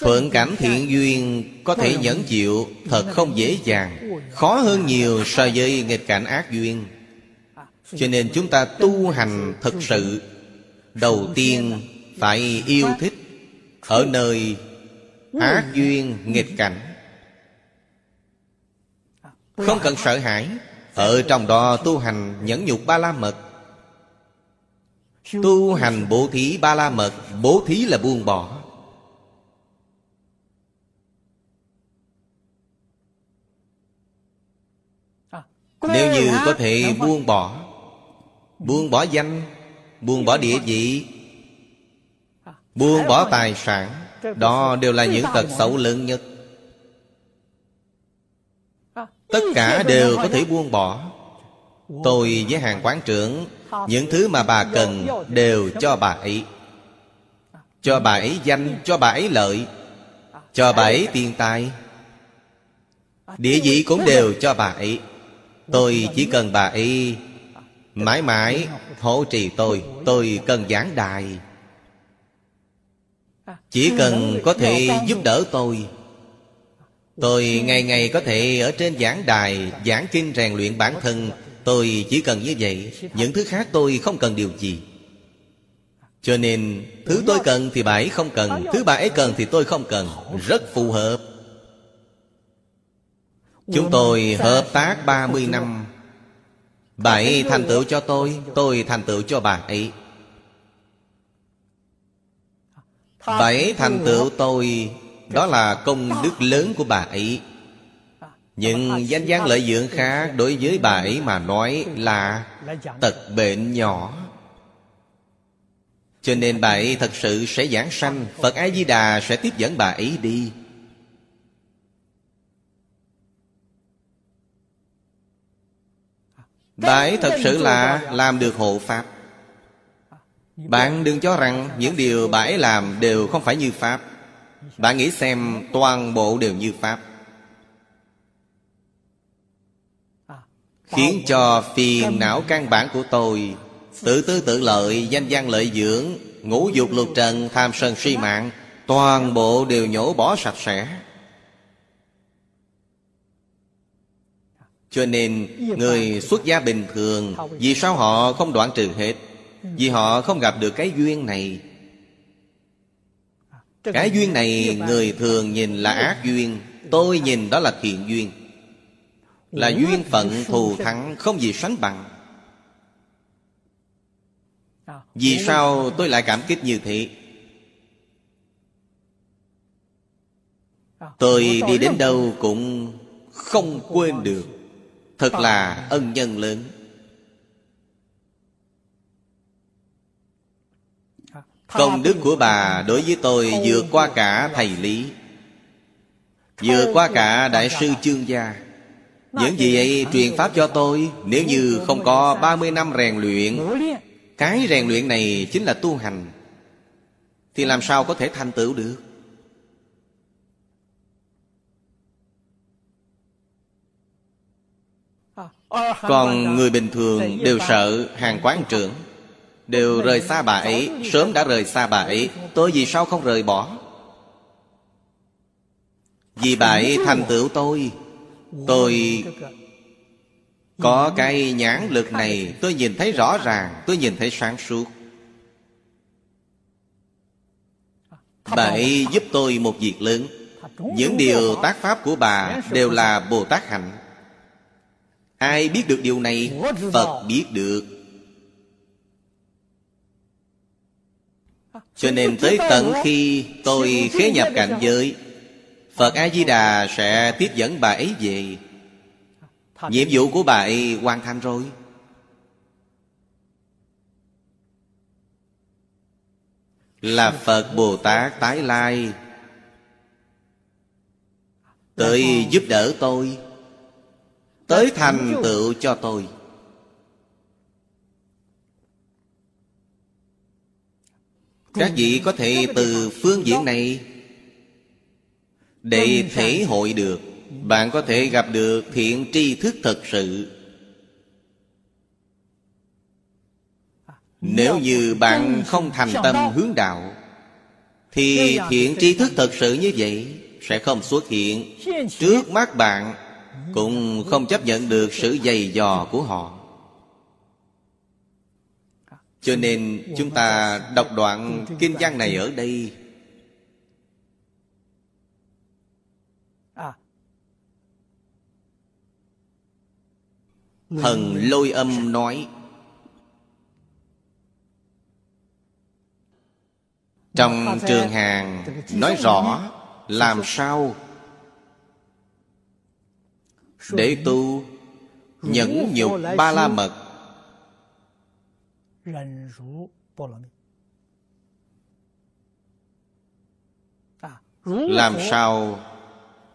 Thuận cảnh thiện duyên có thể nhẫn chịu Thật không dễ dàng. Khó hơn nhiều so với nghịch cảnh ác duyên. Cho nên chúng ta tu hành thật sự. Đầu tiên phải yêu thích Ở nơi ác duyên nghịch cảnh. Không cần sợ hãi. Ở trong đó tu hành nhẫn nhục ba la mật Tu hành bố thí ba la mật, Bố thí là buông bỏ. Nếu như có thể buông bỏ Buông bỏ danh, Buông bỏ địa vị, Buông bỏ tài sản, Đó đều là những tật xấu lớn nhất. Tất cả đều có thể buông bỏ. Tôi với hàng quán trưởng, Những thứ mà bà cần Đều cho bà ấy. Cho bà ấy danh, Cho bà ấy lợi. Cho bà ấy tiền tài. Địa vị cũng đều cho bà ấy. Tôi chỉ cần bà ấy Mãi mãi hỗ trì tôi Tôi cần giảng đài. Chỉ cần có thể giúp đỡ tôi Tôi ngày ngày có thể ở trên giảng đài, Giảng kinh rèn luyện bản thân Tôi chỉ cần như vậy, Những thứ khác tôi không cần điều gì. Cho nên, Thứ tôi cần thì bà ấy không cần, Thứ bà ấy cần thì tôi không cần. Rất phù hợp. Chúng tôi hợp tác 30 năm. Bà ấy thành tựu cho tôi Tôi thành tựu cho bà ấy. Bà ấy thành tựu tôi, Đó là công đức lớn của bà ấy. Nhưng danh gian lợi dưỡng khác Đối với bà ấy mà nói là Tật bệnh nhỏ. Cho nên bà ấy thật sự sẽ giảng sanh Phật A-di-đà sẽ tiếp dẫn bà ấy đi. Bà ấy thật sự là làm được hộ Pháp. Bạn đừng cho rằng những điều bà ấy làm đều không phải như Pháp. Bạn nghĩ xem toàn bộ đều như Pháp Khiến cho phiền não căn bản của tôi. Tự tư tự lợi, danh gian lợi dưỡng Ngũ dục lục trần, tham sân si mạng Toàn bộ đều nhổ bỏ sạch sẽ. Cho nên người xuất gia bình thường Vì sao họ không đoạn trừ hết? Vì họ không gặp được cái duyên này. Cái duyên này người thường nhìn là ác duyên Tôi nhìn đó là thiện duyên Là duyên phận thù thắng Không gì sánh bằng. Vì sao tôi lại cảm kích như thế? Tôi đi đến đâu cũng không quên được. Thật là ân nhân lớn. Công đức của bà đối với tôi vượt qua cả thầy lý Vượt qua cả đại sư chương gia những gì ấy truyền pháp cho tôi. Nếu như không có 30 năm rèn luyện, Cái rèn luyện này chính là tu hành, Thì làm sao có thể thành tựu được? Còn người bình thường đều sợ hàng quán trưởng, Đều rời xa bà ấy. Sớm đã rời xa bà ấy. Tôi vì sao không rời bỏ? Vì bà ấy thành tựu tôi. Tôi Có cái nhãn lực này, Tôi nhìn thấy rõ ràng, Tôi nhìn thấy sáng suốt. Bà ấy giúp tôi một việc lớn. Những điều tác pháp của bà Đều là Bồ Tát hạnh. Ai biết được điều này, Phật biết được. Cho nên tới tận khi tôi khế nhập cảnh giới Phật A-di-đà sẽ tiếp dẫn bà ấy về. Nhiệm vụ của bà ấy hoàn thành rồi. Là Phật Bồ Tát tái lai. Tới giúp đỡ tôi. Tới thành tựu cho tôi. Các vị có thể từ phương diện này để thể hội được Bạn có thể gặp được thiện tri thức thật sự. Nếu như bạn không thành tâm hướng đạo Thì thiện tri thức thật sự như vậy Sẽ không xuất hiện Trước mắt bạn Cũng không chấp nhận được sự dày dò của họ. Cho nên chúng ta đọc đoạn kinh văn này ở đây Thần lôi âm nói, Trong trường hàng nói rõ Làm sao Để tu Nhẫn nhục ba la mật Làm sao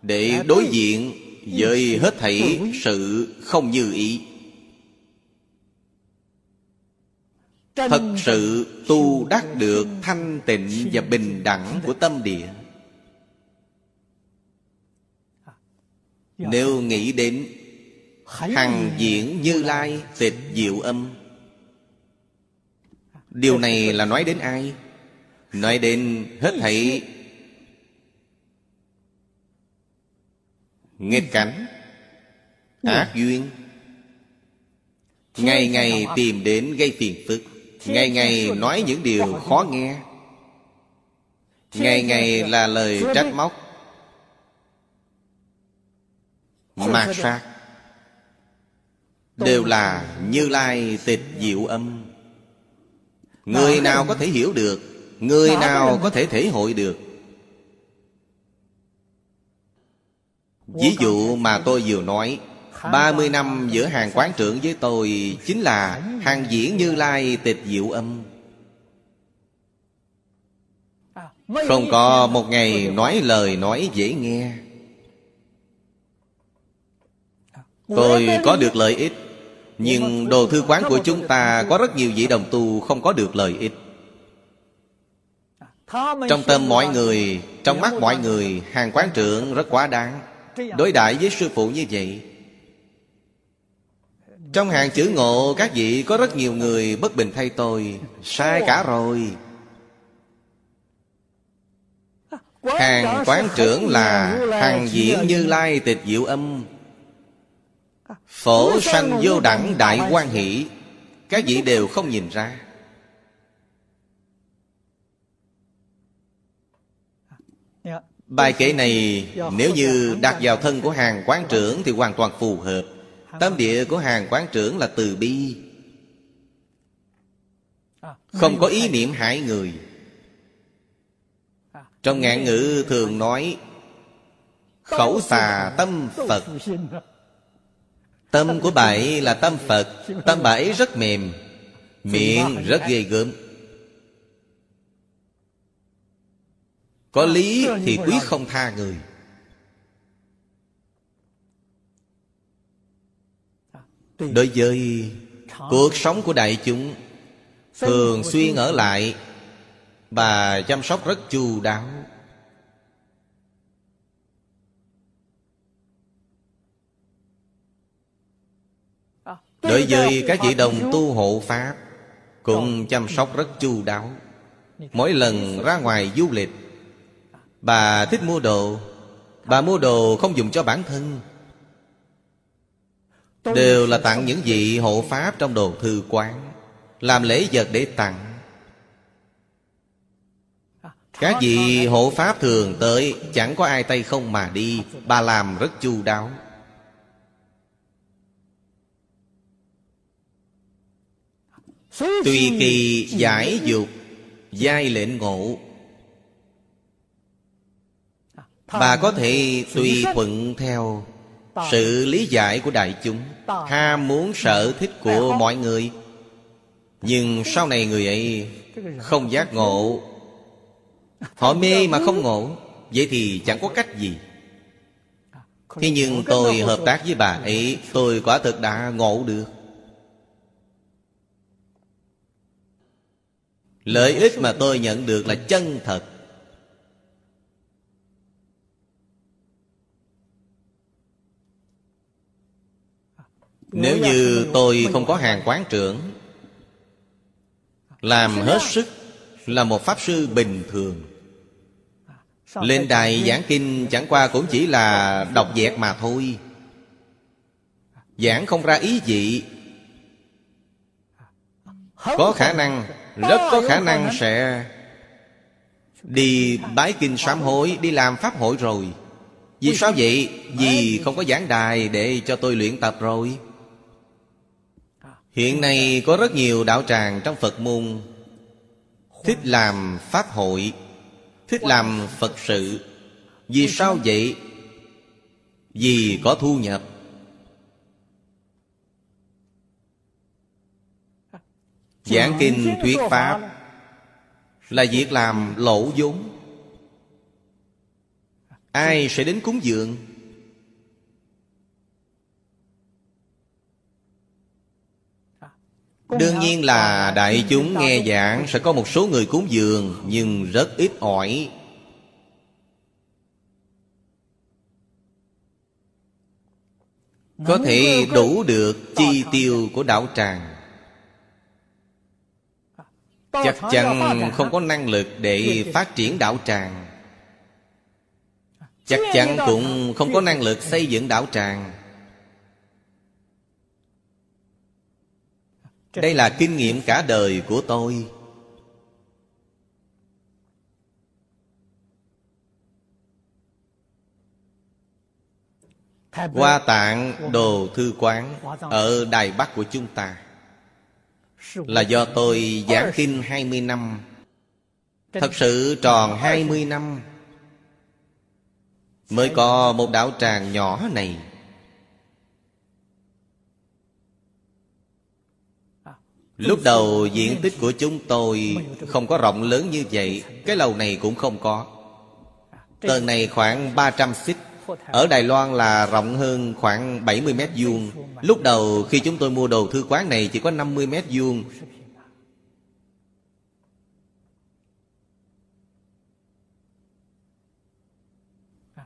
Để đối diện Với hết thảy sự không như ý? Thật sự tu đắc được thanh tịnh và bình đẳng của tâm địa. Nếu nghĩ đến Hằng diễn như lai. Tịch diệu âm Điều này là nói đến ai? Nói đến hết thảy Nghịch cảnh Ác duyên. Ngày ngày tìm đến gây phiền phức Ngày ngày nói những điều khó nghe. Ngày ngày là lời trách móc. Mạt sát Đều là Như Lai tịch diệu âm. Người nào có thể hiểu được Người nào có thể thể hội được. Ví dụ mà tôi vừa nói 30 năm giữa hàng quán trưởng với tôi Chính là hàng diễn như lai tịch diệu âm. Không có một ngày nói lời nói dễ nghe. Tôi có được lợi ích, Nhưng đồ thư quán của chúng ta Có rất nhiều vị đồng tu không có được lợi ích. Trong tâm mọi người, Trong mắt mọi người, Hàng quán trưởng rất quá đáng. Đối đại với sư phụ như vậy trong hàng chữ ngộ, Các vị có rất nhiều người bất bình thay tôi. Sai cả rồi. Hàng quán trưởng là Hàng diễn như lai tịch diệu âm. Phổ sanh vô đẳng đại quan hỷ. Các vị đều không nhìn ra. Bài kể này, nếu như đặt vào thân của hàng quán trưởng Thì hoàn toàn phù hợp. Tâm địa của hàng quán trưởng là từ bi. Không có ý niệm hại người. Trong ngạn ngữ thường nói Khẩu xà tâm Phật. Tâm của bà ấy là tâm Phật. Tâm bà ấy rất mềm Miệng rất ghê gớm. Có lý thì quý không tha người Đối với cuộc sống của đại chúng, Thường xuyên ở lại Bà chăm sóc rất chu đáo. Đối với các vị đồng tu hộ Pháp, Cũng chăm sóc rất chu đáo. Mỗi lần ra ngoài du lịch, Bà thích mua đồ, Bà mua đồ không dùng cho bản thân. Đều là tặng những vị hộ Pháp trong đồ thư quán Làm lễ vật để tặng. Các vị hộ Pháp thường tới Chẳng có ai tay không mà đi Bà làm rất chu đáo. Tùy kỳ giải dục Giai lệnh ngộ. Bà có thể tùy thuận theo sự lý giải của đại chúng. Ham muốn sở thích của mọi người. Nhưng sau này người ấy Không giác ngộ. Họ mê mà không ngộ. Vậy thì chẳng có cách gì. Thế nhưng tôi hợp tác với bà ấy, Tôi quả thực đã ngộ được. Lợi ích mà tôi nhận được là chân thật. Nếu như tôi không có hàng quán trưởng Làm hết sức Là một pháp sư bình thường. Lên đài giảng kinh chẳng qua cũng chỉ là đọc dẹt mà thôi. Giảng không ra ý gì Có khả năng Rất có khả năng sẽ Đi bái kinh sám hối Đi làm pháp hội rồi. Vì sao vậy? Vì không có giảng đài để cho tôi luyện tập rồi Hiện nay có rất nhiều đạo tràng trong Phật môn. Thích làm Pháp hội, Thích làm Phật sự. Vì sao vậy? Vì có thu nhập. Giảng kinh thuyết Pháp Là việc làm lỗ vốn. Ai sẽ đến cúng dường? Đương nhiên là đại chúng nghe giảng Sẽ có một số người cúng dường Nhưng rất ít ỏi. Có thể đủ được chi tiêu của đạo tràng. Chắc chắn không có năng lực để phát triển đạo tràng. Chắc chắn cũng không có năng lực xây dựng đạo tràng Đây là kinh nghiệm cả đời của tôi. Hoa tạng đồ thư quán Ở Đài Bắc của chúng ta. Là do tôi giảng kinh 20 năm. Thật sự tròn 20 năm. Mới có một đạo tràng nhỏ này Lúc đầu diện tích của chúng tôi Không có rộng lớn như vậy, Cái lầu này cũng không có. Tầng này khoảng 300 xích. Ở Đài Loan là rộng hơn khoảng 70 mét vuông. Lúc đầu khi chúng tôi mua đồ thư quán này Chỉ có 50 mét vuông.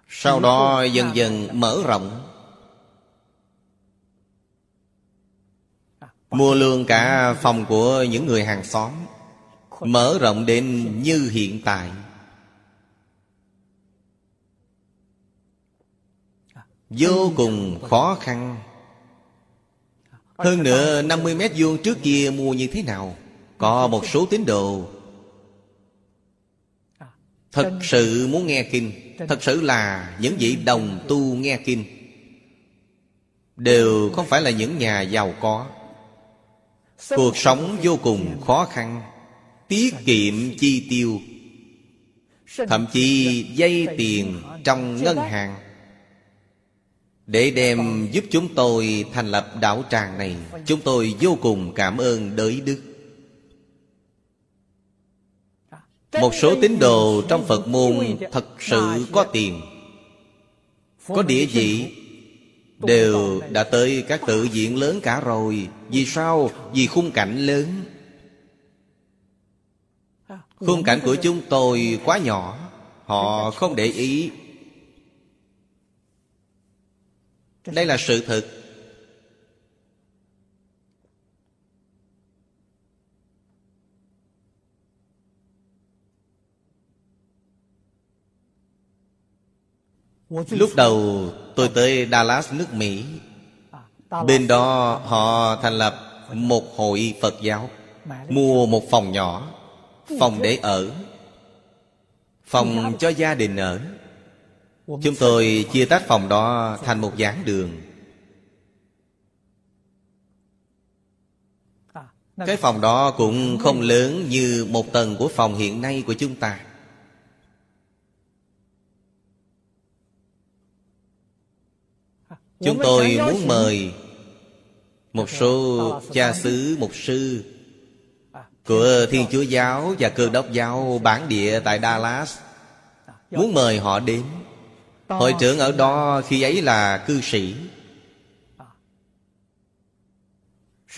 Sau đó dần dần mở rộng. Mua luôn cả phòng của những người hàng xóm, Mở rộng đến như hiện tại. Vô cùng khó khăn. Hơn nữa 50 mét vuông trước kia mua như thế nào, Có một số tín đồ. Thật sự muốn nghe kinh, Thật sự là những vị đồng tu nghe kinh. Đều không phải là những nhà giàu có. Cuộc sống vô cùng khó khăn Tiết kiệm chi tiêu Thậm chí dây tiền trong ngân hàng. Để đem giúp chúng tôi thành lập đạo tràng này Chúng tôi vô cùng cảm ơn đới đức. Một số tín đồ trong Phật môn thật sự có tiền. Có địa vị Đều đã tới các tự viện lớn cả rồi. Vì sao? Vì khung cảnh lớn. Khung cảnh của chúng tôi quá nhỏ. Họ không để ý. Đây là sự thật. Lúc đầu tôi tới Dallas, nước Mỹ. Bên đó họ thành lập một hội Phật giáo, Mua một phòng nhỏ, Phòng để ở, Phòng cho gia đình ở. Chúng tôi chia tách phòng đó thành một giảng đường. Cái phòng đó cũng không lớn như một tầng của phòng hiện nay của chúng ta. Chúng tôi muốn mời Một số cha xứ, mục sư Của Thiên Chúa Giáo và Cơ đốc Giáo bản địa tại Dallas. Muốn mời họ đến. Hội trưởng ở đó khi ấy là cư sĩ.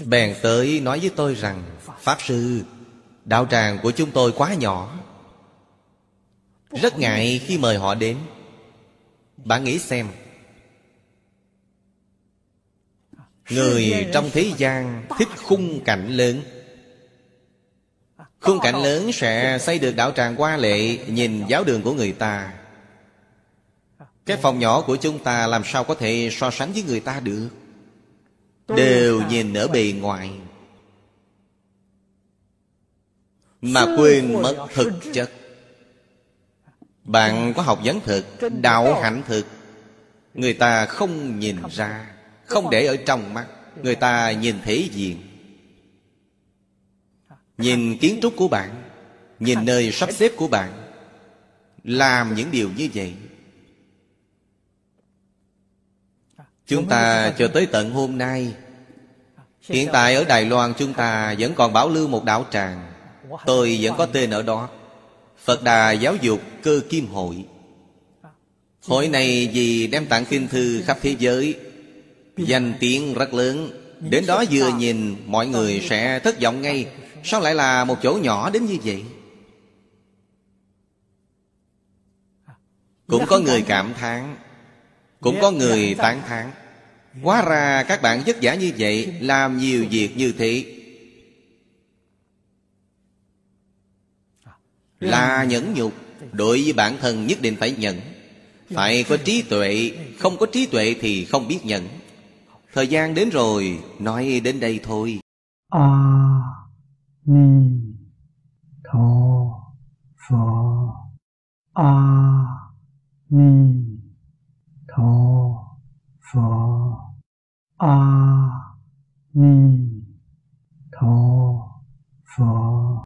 Bèn tới nói với tôi rằng Pháp Sư Đạo tràng của chúng tôi quá nhỏ. Rất ngại khi mời họ đến. Bạn nghĩ xem Người trong thế gian thích khung cảnh lớn. Khung cảnh lớn sẽ xây được đạo tràng qua lệ, Nhìn giáo đường của người ta. Cái phòng nhỏ của chúng ta làm sao có thể so sánh với người ta được? Đều nhìn ở bề ngoài. Mà quên mất thực chất. Bạn có học vấn thực, Đạo hạnh thực. Người ta không nhìn ra không để ở trong mắt Người ta nhìn thấy diện. Nhìn kiến trúc của bạn Nhìn nơi sắp xếp của bạn Làm những điều như vậy. Chúng ta cho tới tận hôm nay. Hiện tại ở Đài Loan chúng ta vẫn còn bảo lưu một đạo tràng. Tôi vẫn có tên ở đó. Phật Đà Giáo dục Cơ Kim Hội. Hội này vì đem tặng kinh thư khắp thế giới Danh tiếng rất lớn. Đến đó vừa nhìn, mọi người sẽ thất vọng ngay. Sao lại là một chỗ nhỏ đến như vậy? Cũng có người cảm thán. Cũng có người tán thán. Hóa ra các bạn vất vả như vậy, Làm nhiều việc như thế. Là nhẫn nhục, Đối với bản thân nhất định phải nhận Phải có trí tuệ, Không có trí tuệ thì không biết nhận Thời gian đến rồi Nói đến đây thôi. A à, Ni Tho Phở A à, Ni Tho Phở A à, Ni Tho Phở